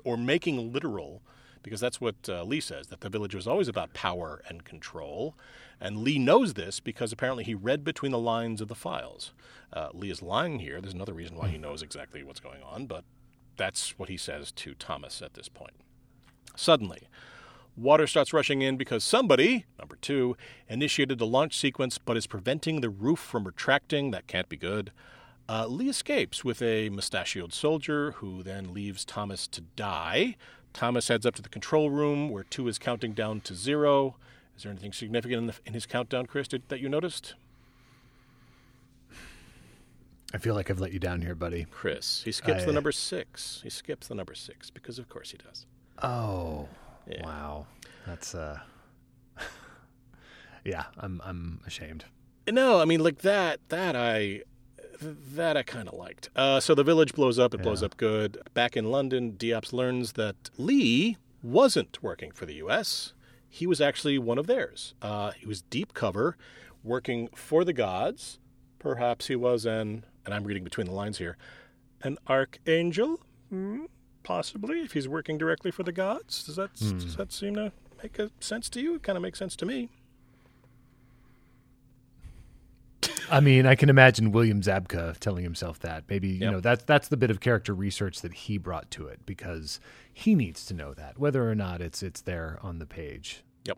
or making literal, because that's what uh, Lee says, that the village was always about power and control. And Lee knows this because apparently he read between the lines of the files. Uh, Lee is lying here. There's another reason why he knows exactly what's going on, but that's what he says to Thomas at this point. Suddenly, water starts rushing in because somebody, number two, initiated the launch sequence but is preventing the roof from retracting. That can't be good. Uh, Lee escapes with a mustachioed soldier who then leaves Thomas to die. Thomas heads up to the control room where two is counting down to zero. Is there anything significant in, the, in his countdown, Chris, did, that you noticed? I feel like I've let you down here, buddy. Chris, he skips I- the number six. He skips the number six because, of course, he does. Oh, wow. That's uh. <laughs> yeah, I'm I'm ashamed. No, I mean like that. That I, that I kind of liked. Uh, so the village blows up. It blows up good. Back in London, Diops learns that Lee wasn't working for the U.S. He was actually one of theirs. Uh, he was deep cover, working for the gods. Perhaps he was an, and I'm reading between the lines here, an archangel. Hmm, possibly, if he's working directly for the gods. Does that Hmm. does that seem to make a sense to you? It kind of makes sense to me. I mean, I can imagine William Zabka telling himself that. Maybe you Yep. know that's that's the bit of character research that he brought to it because he needs to know that whether or not it's it's there on the page. Yep.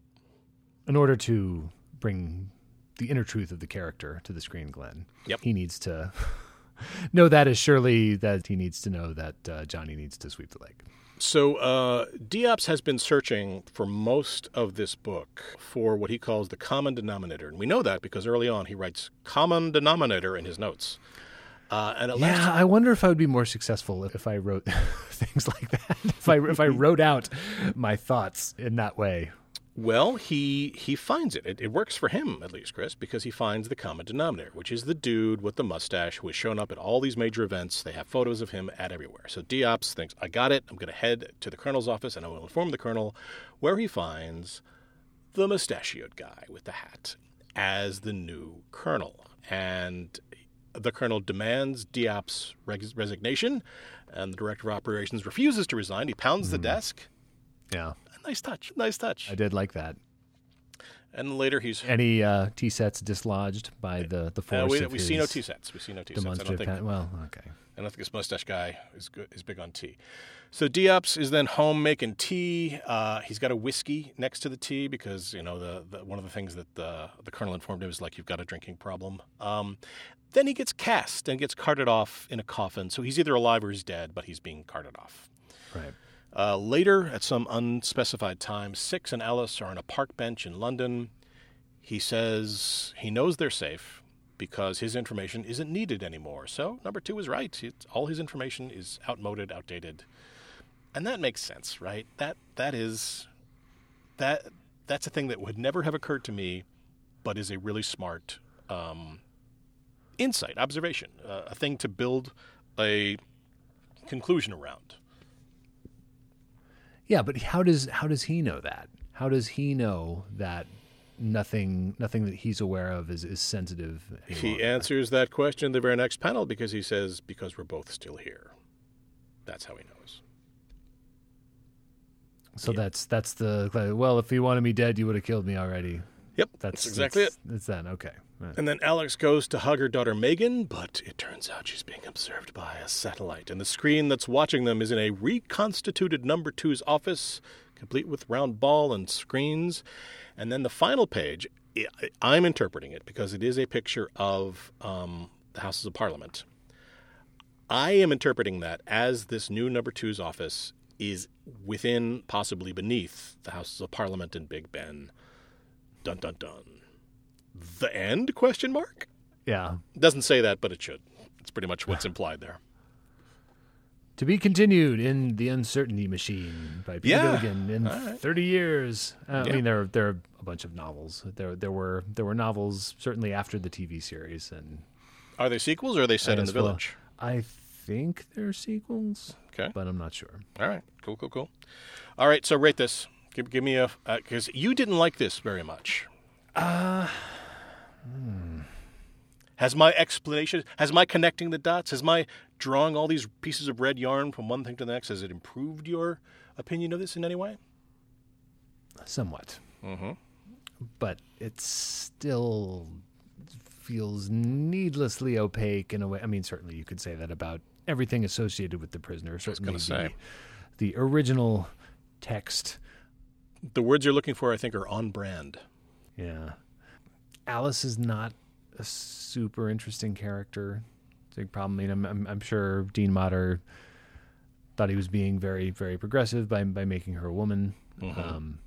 In order to bring the inner truth of the character to the screen, Glen. Yep. He needs to <laughs> know that as surely that he needs to know that uh, Johnny needs to sweep the lake. So uh, Diops has been searching for most of this book for what he calls the common denominator, and we know that because early on he writes common denominator in his notes. Uh, and Yeah, I wonder if I would be more successful if, if I wrote <laughs> things like that. If I if I <laughs> wrote out my thoughts in that way. Well, he he finds it. it. It works for him at least, Chris, because he finds the common denominator, which is the dude with the mustache who has shown up at all these major events. They have photos of him at everywhere. So Diops thinks, "I got it. I'm going to head to the colonel's office and I will inform the colonel," where he finds the mustachioed guy with the hat as the new colonel. And the colonel demands Diop's res- resignation, and the director of operations refuses to resign. He pounds the hmm. desk. Yeah, Nice touch. Nice touch. I did like that. And later he's. Any uh, T sets dislodged by the the force Uh, we we see no T sets. We see no T sets. I don't think. pen- well, okay. I don't think this mustache guy is good, is big on tea. So Diops is then home making tea. Uh, he's got a whiskey next to the tea because you know the, the one of the things that the the colonel informed him is like you've got a drinking problem. Um, then he gets cast and gets carted off in a coffin. So he's either alive or he's dead, but he's being carted off. Right. Uh, later, at some unspecified time, Six and Alice are on a park bench in London. He says he knows they're safe because his information isn't needed anymore. So, number two is right. It's, all his information is outmoded, outdated. And that makes sense, right? That that is that that's a thing that would never have occurred to me, but is a really smart um, insight, observation, uh, a thing to build a conclusion around. Yeah, but how does how does he know that? How does he know that nothing nothing that he's aware of is, is sensitive? He answers that question in the very next panel because he says, "Because we're both still here." That's how he knows. So that's that's the well. If you wanted me dead, you would have killed me already. Yep, that's, that's exactly it. That's that. Okay. Right. And then Alex goes to hug her daughter Megan, but it turns out she's being observed by a satellite. And the screen that's watching them is in a reconstituted number two's office, complete with round ball and screens. And then the final page, I'm interpreting it because it is a picture of um, the Houses of Parliament. I am interpreting that as this new number two's office is within, possibly beneath, the Houses of Parliament in Big Ben. Dun dun dun. The end? Question mark. Yeah. Doesn't say that, but it should. It's pretty much what's <laughs> implied there. To be continued in the Uncertainty Machine by Peter Yeah. Gilligan in right. thirty years. Uh, I mean, there there are a bunch of novels. There there were there were novels certainly after the TV series, and Are they sequels or are they set I in the guess, well, village? I think they're sequels. Okay. but I'm not sure. All right. Cool, cool, cool. All right, so rate this. Give, give me a. Because you didn't like this very much. Uh, Has my explanation, has my connecting the dots, has my drawing all these pieces of red yarn from one thing to the next, has it improved your opinion of this in any way? somewhat. Mm-hmm. but it still feels needlessly opaque in a way. I mean, certainly you could say that about everything associated with the prisoner. Certainly, gonna say. the, the original text. The words you're looking for, I think, are on brand. Yeah, Alice is not a super interesting character. It's a big problem. I mean, I'm, I'm, I'm sure Dean Motter thought he was being very, very progressive by by making her a woman. Mhm. Um,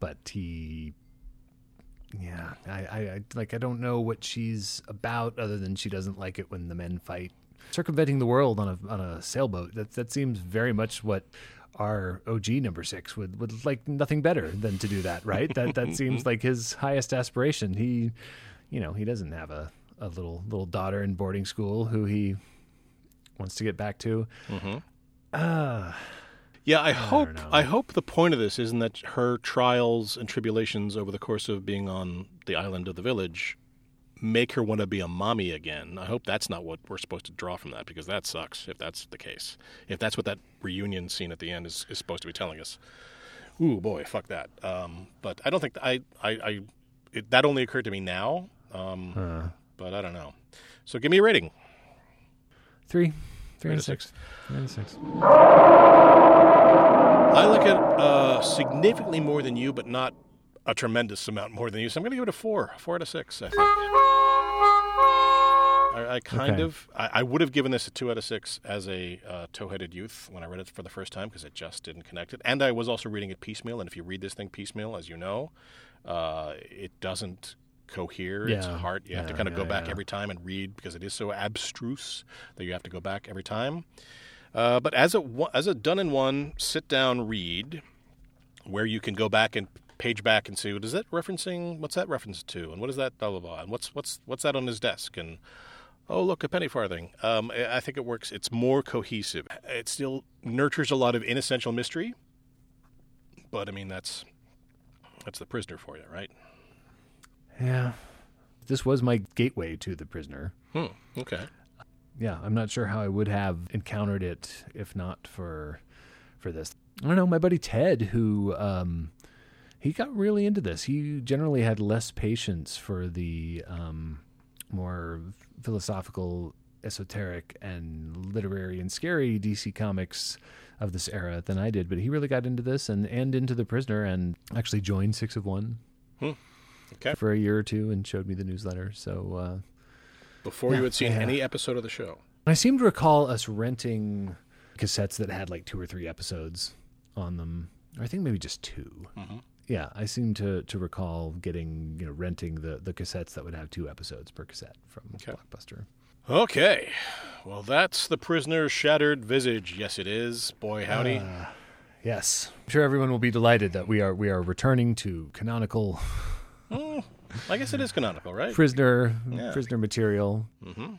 but he yeah I, I, I like i don't know what she's about other than she doesn't like it when the men fight circumventing the world on a on a sailboat that that seems very much what our og number six would would like nothing better than to do that right that that <laughs> seems like his highest aspiration he you know he doesn't have a a little little daughter in boarding school who he wants to get back to Mm-hmm. uh Yeah, I hope. I hope the point of this isn't that her trials and tribulations over the course of being on the island of the village make her want to be a mommy again. I hope that's not what we're supposed to draw from that because that sucks if that's the case. If that's what that reunion scene at the end is, is supposed to be telling us. Ooh boy, fuck that. Um, but I don't think I I, I it, that only occurred to me now. Um, Uh. but I don't know. So give me a rating. Three. and to a six three and a six I like it uh, significantly more than you, but not a tremendous amount more than you. So I'm going to give it a four, four out of six. I think. I, I kind Okay. of, I, I would have given this a two out of six as a uh, toe-headed youth when I read it for the first time because it just didn't connect it. And I was also reading it piecemeal. And if you read this thing piecemeal, as you know, uh, it doesn't cohere. It's Yeah. hard. You have to kind of go back yeah. every time and read because it is so abstruse that you have to go back every time. Uh, but as a as a done in one sit down read, where you can go back and page back and see what is that referencing? What's that reference to? And what is that blah blah blah? And what's what's what's that on his desk? And oh look a penny farthing. Um, I think it works. It's more cohesive. It still nurtures a lot of inessential mystery, but I mean that's that's the prisoner for you, right? Yeah. This was my gateway to the prisoner. Hmm. Okay. Yeah, I'm not sure how I would have encountered it if not for for this. I don't know, my buddy Ted who um he got really into this. He generally had less patience for the um more philosophical, esoteric and literary and scary DC comics of this era than I did, but he really got into this and and into the prisoner and actually joined 6 of 1 Hmm. Okay. for a year or two and showed me the newsletter. So uh Before Yeah, you had seen yeah. any episode of the show. I seem to recall us renting cassettes that had like two or three episodes on them, or I think maybe just 2 Mhm. Yeah, I seem to to recall getting you know renting the the cassettes that would have two episodes per cassette from Blockbuster. Okay. Well, that's the prisoner's shattered visage. Yes, it is. Boy, howdy. Uh, yes, I'm sure everyone will be delighted that we are we are returning to canonical <laughs> I guess it is canonical, right? prisoner Yeah. prisoner material. Mhm.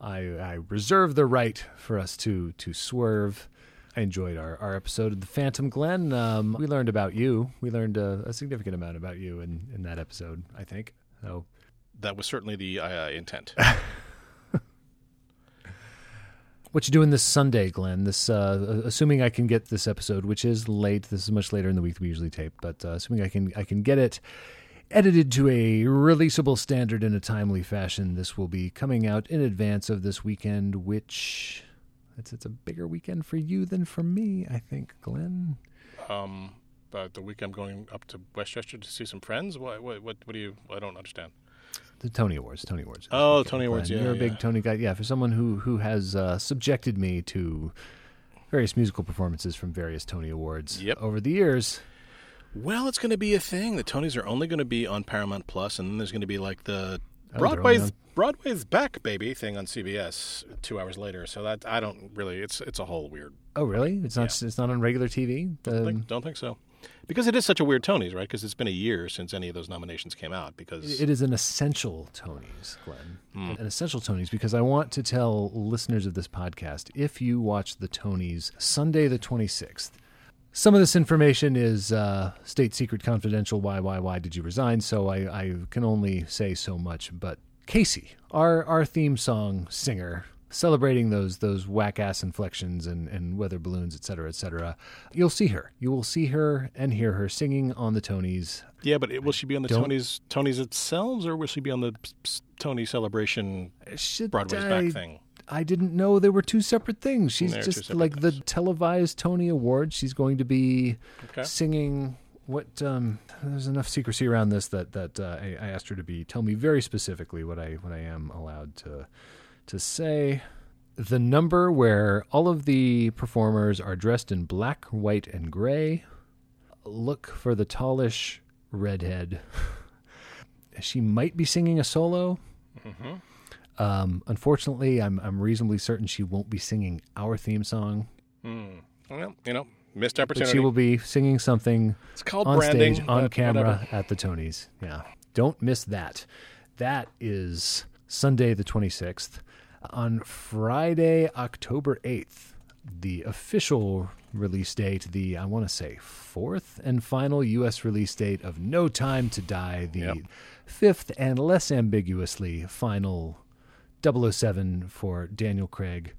I, I reserve the right for us to to swerve. I enjoyed our, our episode of the Phantom Glen. Um, we learned about you. We learned a, a significant amount about you in, in that episode. I think so. That was certainly the uh, intent. <laughs> What you doing this Sunday, Glen? This uh, assuming I can get this episode, which is late. This is much later in the week than we usually tape, but uh, assuming I can I can get it edited to a releasable standard in a timely fashion, this will be coming out in advance of this weekend, which it's it's a bigger weekend for you than for me, I think, Glen. um, but the week I'm going up to Westchester to see some friends. What? What? What, what do you? I don't understand. The Tony Awards, Tony Awards. Oh, Tony Awards, Glen, yeah, you're a yeah. big Tony guy. Yeah, for someone who who has uh, subjected me to various musical performances from various Tony Awards Yep. over the years. Well, it's going to be a thing. The Tonys are only going to be on Paramount Plus, and then there's going to be like the Broadway's Broadway's back baby thing on CBS two hours later. So that I don't really. It's it's a whole weird. Oh, really? It's not. It's not on regular TV. Don't, Um, think, don't think so. Because it is such a weird Tonys, right? Because it's been a year since any of those nominations came out. Because It is an essential Tonys, Glen. Hmm. An essential Tonys because I want to tell listeners of this podcast if you watch the Tonys Sunday the 26th, some of this information is uh, state secret confidential. Why, why, why did you resign? So I, I can only say so much. But Casey, our, our theme song singer, celebrating those those whack ass inflections and, and weather balloons, et cetera, et cetera, you'll see her. You will see her and hear her singing on the Tonys. yeah, but it- will she be on the Don't- Tonys Tonys themselves, or will she be on the Tony celebration Broadway's I- back thing? I didn't know they were two separate things. She's They're just like the televised Tony Awards. She's going to be Okay. singing what um there's enough secrecy around this that that uh, I, I asked her to be tell me very specifically what I what I am allowed to to say the number where all of the performers are dressed in black, white, and gray. Look for the tallish redhead. <laughs> she might be singing a solo. Mm-hmm. Um, unfortunately, I'm I'm reasonably certain she won't be singing our theme song, Hmm. Well, you know, missed but opportunity. she will be singing something It's called on branding, stage, on camera whatever. at the Tonys. Yeah, don't miss that. That is Sunday the 26th. On Friday, October 8th, the official release date, the I want to say fourth and final U.S. release date of No Time to Die, the fifth and less ambiguously final 007 for Daniel Craig.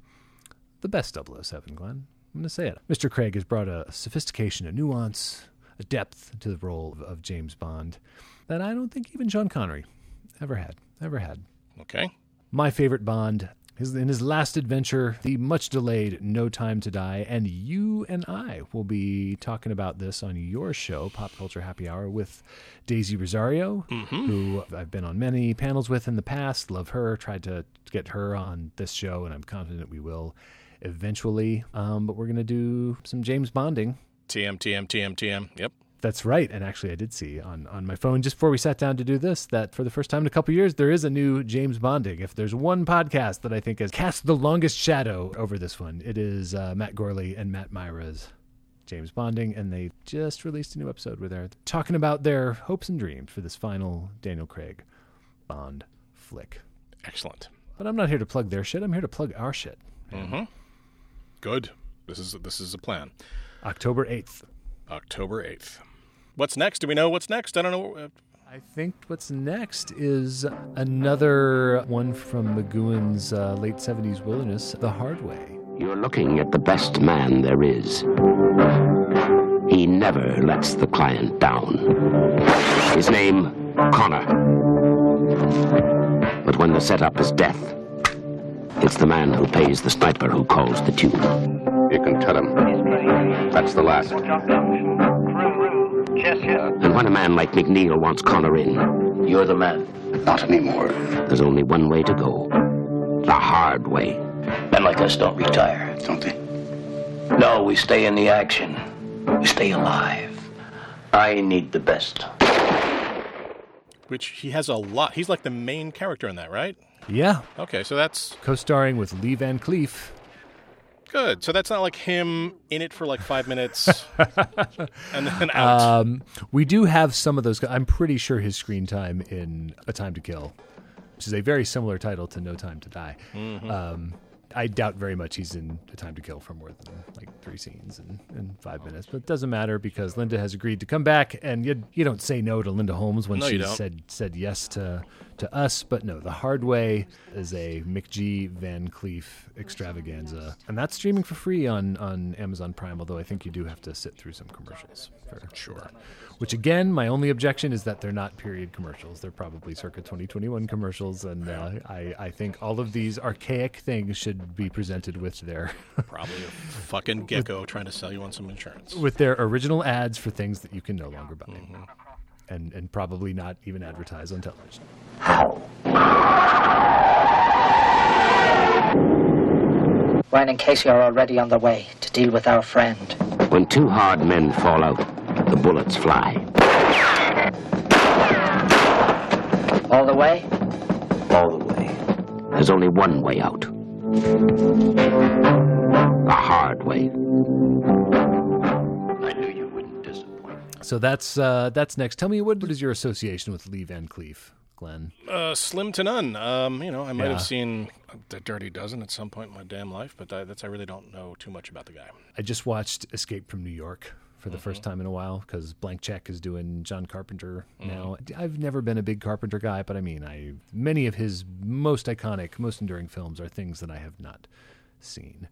The best 007, Glen. I'm going to say it. Mr. Craig has brought a sophistication, a nuance, a depth to the role of, of James Bond that I don't think even Sean Connery ever had. Ever had. Okay. My favorite Bond is in his last adventure, the much delayed No Time to Die, and you and I will be talking about this on your show, Pop Culture Happy Hour, with Daisy Rosario, who I've been on many panels with in the past. Love her. Tried to get her on this show, and I'm confident we will eventually. Um, but we're going to do some James Bonding. TM, TM, TM, TM. Yep. That's right. And actually, I did see on, on my phone just before we sat down to do this that for the first time in a couple years, there is a new James Bonding. If there's one podcast that I think has cast the longest shadow over this one, it is uh, Matt Gourley and Matt Mira's James Bonding. And they just released a new episode where they're talking about their hopes and dreams for this final Daniel Craig Bond flick. Excellent. But I'm not here to plug their shit. I'm here to plug our shit. Mm-hmm. Good. This is this is a plan. October 8th. October eighth. What's next? Do we know what's next? I don't know. I think what's next is another one from McGoohan's uh, late 70s wilderness, The Hard Way. You're looking at the best man there is. He never lets the client down. His name, Connor. But when the setup is death, it's the man who pays the sniper who calls the tune. You can tell him. That's the last. And when a man like McNeil wants Connor in, you're the man. Not anymore. There's only one way to go. The hard way. Men like us don't retire, don't they? No, we stay in the action. We stay alive. I need the best. which he has a lot. He's like the main character in that, right? Yeah. Okay, so that's Co starring with Lee Van Cleef. Good. So that's not like him in it for like five minutes <laughs> and then out. Um, we do have some of those. I'm pretty sure his screen time in A Time to Kill, which is a very similar title to No Time to Die. Mhm. Um, I doubt very much he's in A Time to Kill for more than like three scenes in five minutes, but it doesn't matter because Linda has agreed to come back, and you you don't say no to Linda Holmes when No, she said said yes to to us. But no, The Hard Way is a McG Van Cleef extravaganza, and that's streaming for free on on Amazon Prime. Although I think you do have to sit through some commercials for sure. Which again, my only objection is that they're not period commercials. They're probably circa 2021 commercials, and uh, I I think all of these archaic things should be presented with their <laughs> Probably a fucking gecko trying to sell you on some insurance. with their original ads for things that you can no longer buy, and and probably not even advertise on television. Ryan and Casey are already on their way to deal with our friend. When two hard men fall out, the bullets fly. All the way? All the way. There's only one way out. The hard way. I knew you wouldn't disappoint. So that's uh, that's next. Tell me what, what is your association with Lee Van Cleef, Glen? Uh, slim to none. Um, you know, I might Yeah. have seen The Dirty Dozen at some point in my damn life, but that, that's I really don't know too much about the guy. I just watched Escape from New York for the first time in a while because Blank Check is doing John Carpenter now. I've never been a big Carpenter guy, but I mean, I many of his most iconic, most enduring films are things that I have not seen.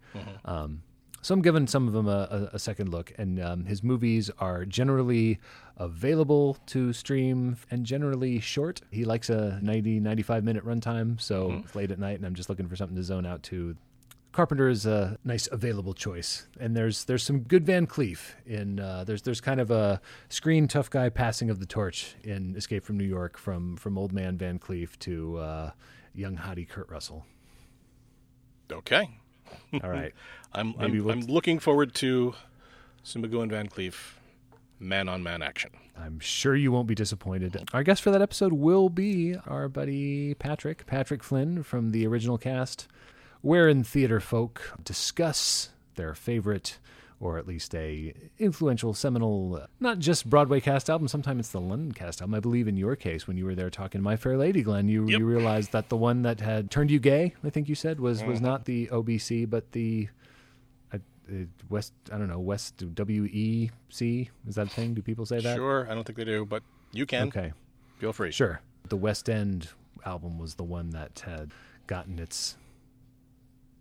Um, so I'm giving some of them a, a, a second look, and um, his movies are generally available to stream and generally short. He likes a 90, 95 minute runtime, so it's late at night and I'm just looking for something to zone out to. Carpenter is a nice available choice, and there's there's some good Van Cleef in uh, there's there's kind of a screen tough guy passing of the torch in Escape from New York from from old man Van Cleef to uh, young hottie Kurt Russell. Okay. <laughs> All right. <laughs> I'm I'm, we'll- I'm looking forward to Simbagu and Van Cleef man on man action. I'm sure you won't be disappointed. Our guest for that episode will be our buddy Patrick, Patrick Flynn from the original cast, wherein theater folk discuss their favorite or at least a influential seminal not just Broadway cast album, sometimes it's the London cast album. I believe in your case when you were there talking My Fair Lady, Glen, you you realized that the one that had turned you gay, I think you said, was was Mhm. not the OBC but the uh, uh, West I don't know, West WEC, is that a thing? Do people say that? Sure, I don't think they do, but you can. Okay. Feel free. Sure. The West End album was the one that had gotten its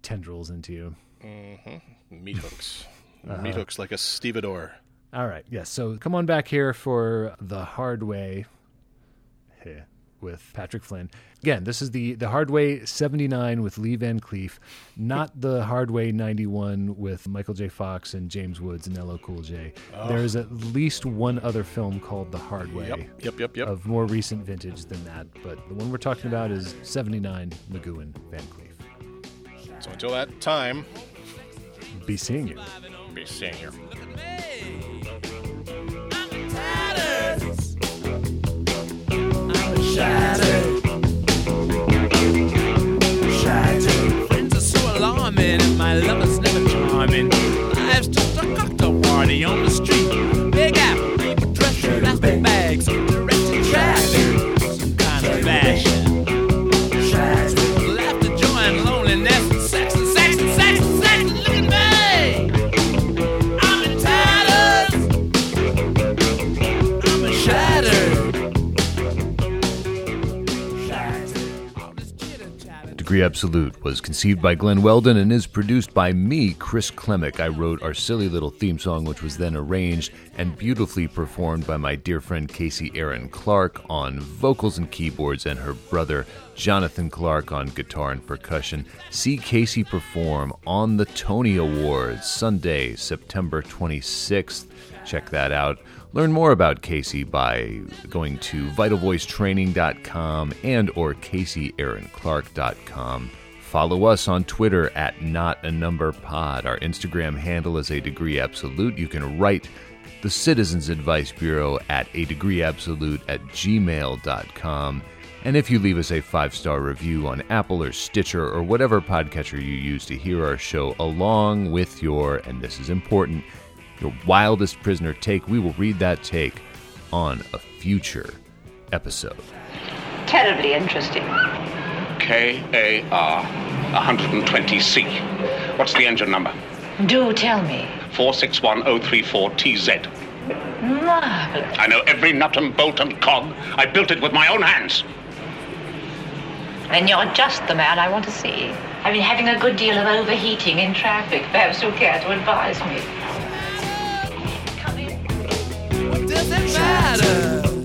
tendrils into you. Mm-hmm. Meat <laughs> hooks. Uh-huh. Meat hooks like a stevedore. All right. Yes. So come on back here for the hard way with Patrick Flynn. Again, this is the the hard way 79 with Lee Van Cleef, not the hard way 91 with Michael J. Fox and James Woods and LL Cool J. Oh. There is at least one other film called The Hard Way. Yep, yep, yep, yep. Of more recent vintage than that, but the one we're talking about is 79 McGoohan Van Cleef. So until that time, Be seeing you. be seeing you. Shattered. Absolute was conceived by Glen Weldon and is produced by me, Chris Klimek. I wrote our silly little theme song, which was then arranged and beautifully performed by my dear friend Casey Erin Clark on vocals and keyboards, and her brother Jonathan Clark on guitar and percussion. See Casey perform on the Tony Awards Sunday, September 26th. Check that out. Learn more about Casey by going to vitalvoicetraining.com and or caseyerinclark.com. Follow us on Twitter at Not a Number Pod. Our Instagram handle is a degree absolute. You can write the Citizens Advice Bureau at a degree absolute at gmail.com. And if you leave us a five star review on Apple or Stitcher or whatever podcatcher you use to hear our show, along with your, and this is important, your wildest prisoner take, we will read that take on a future episode. Terribly interesting. KAR 120C. What's the engine number? Do tell me. 461034TZ. Marvelous. I know every nut and bolt and cog. I built it with my own hands. Then you're just the man I want to see. I've been having a good deal of overheating in traffic. Perhaps you'll care to advise me. Does it matter?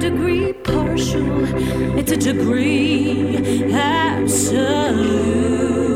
Degree partial, it's a degree absolute.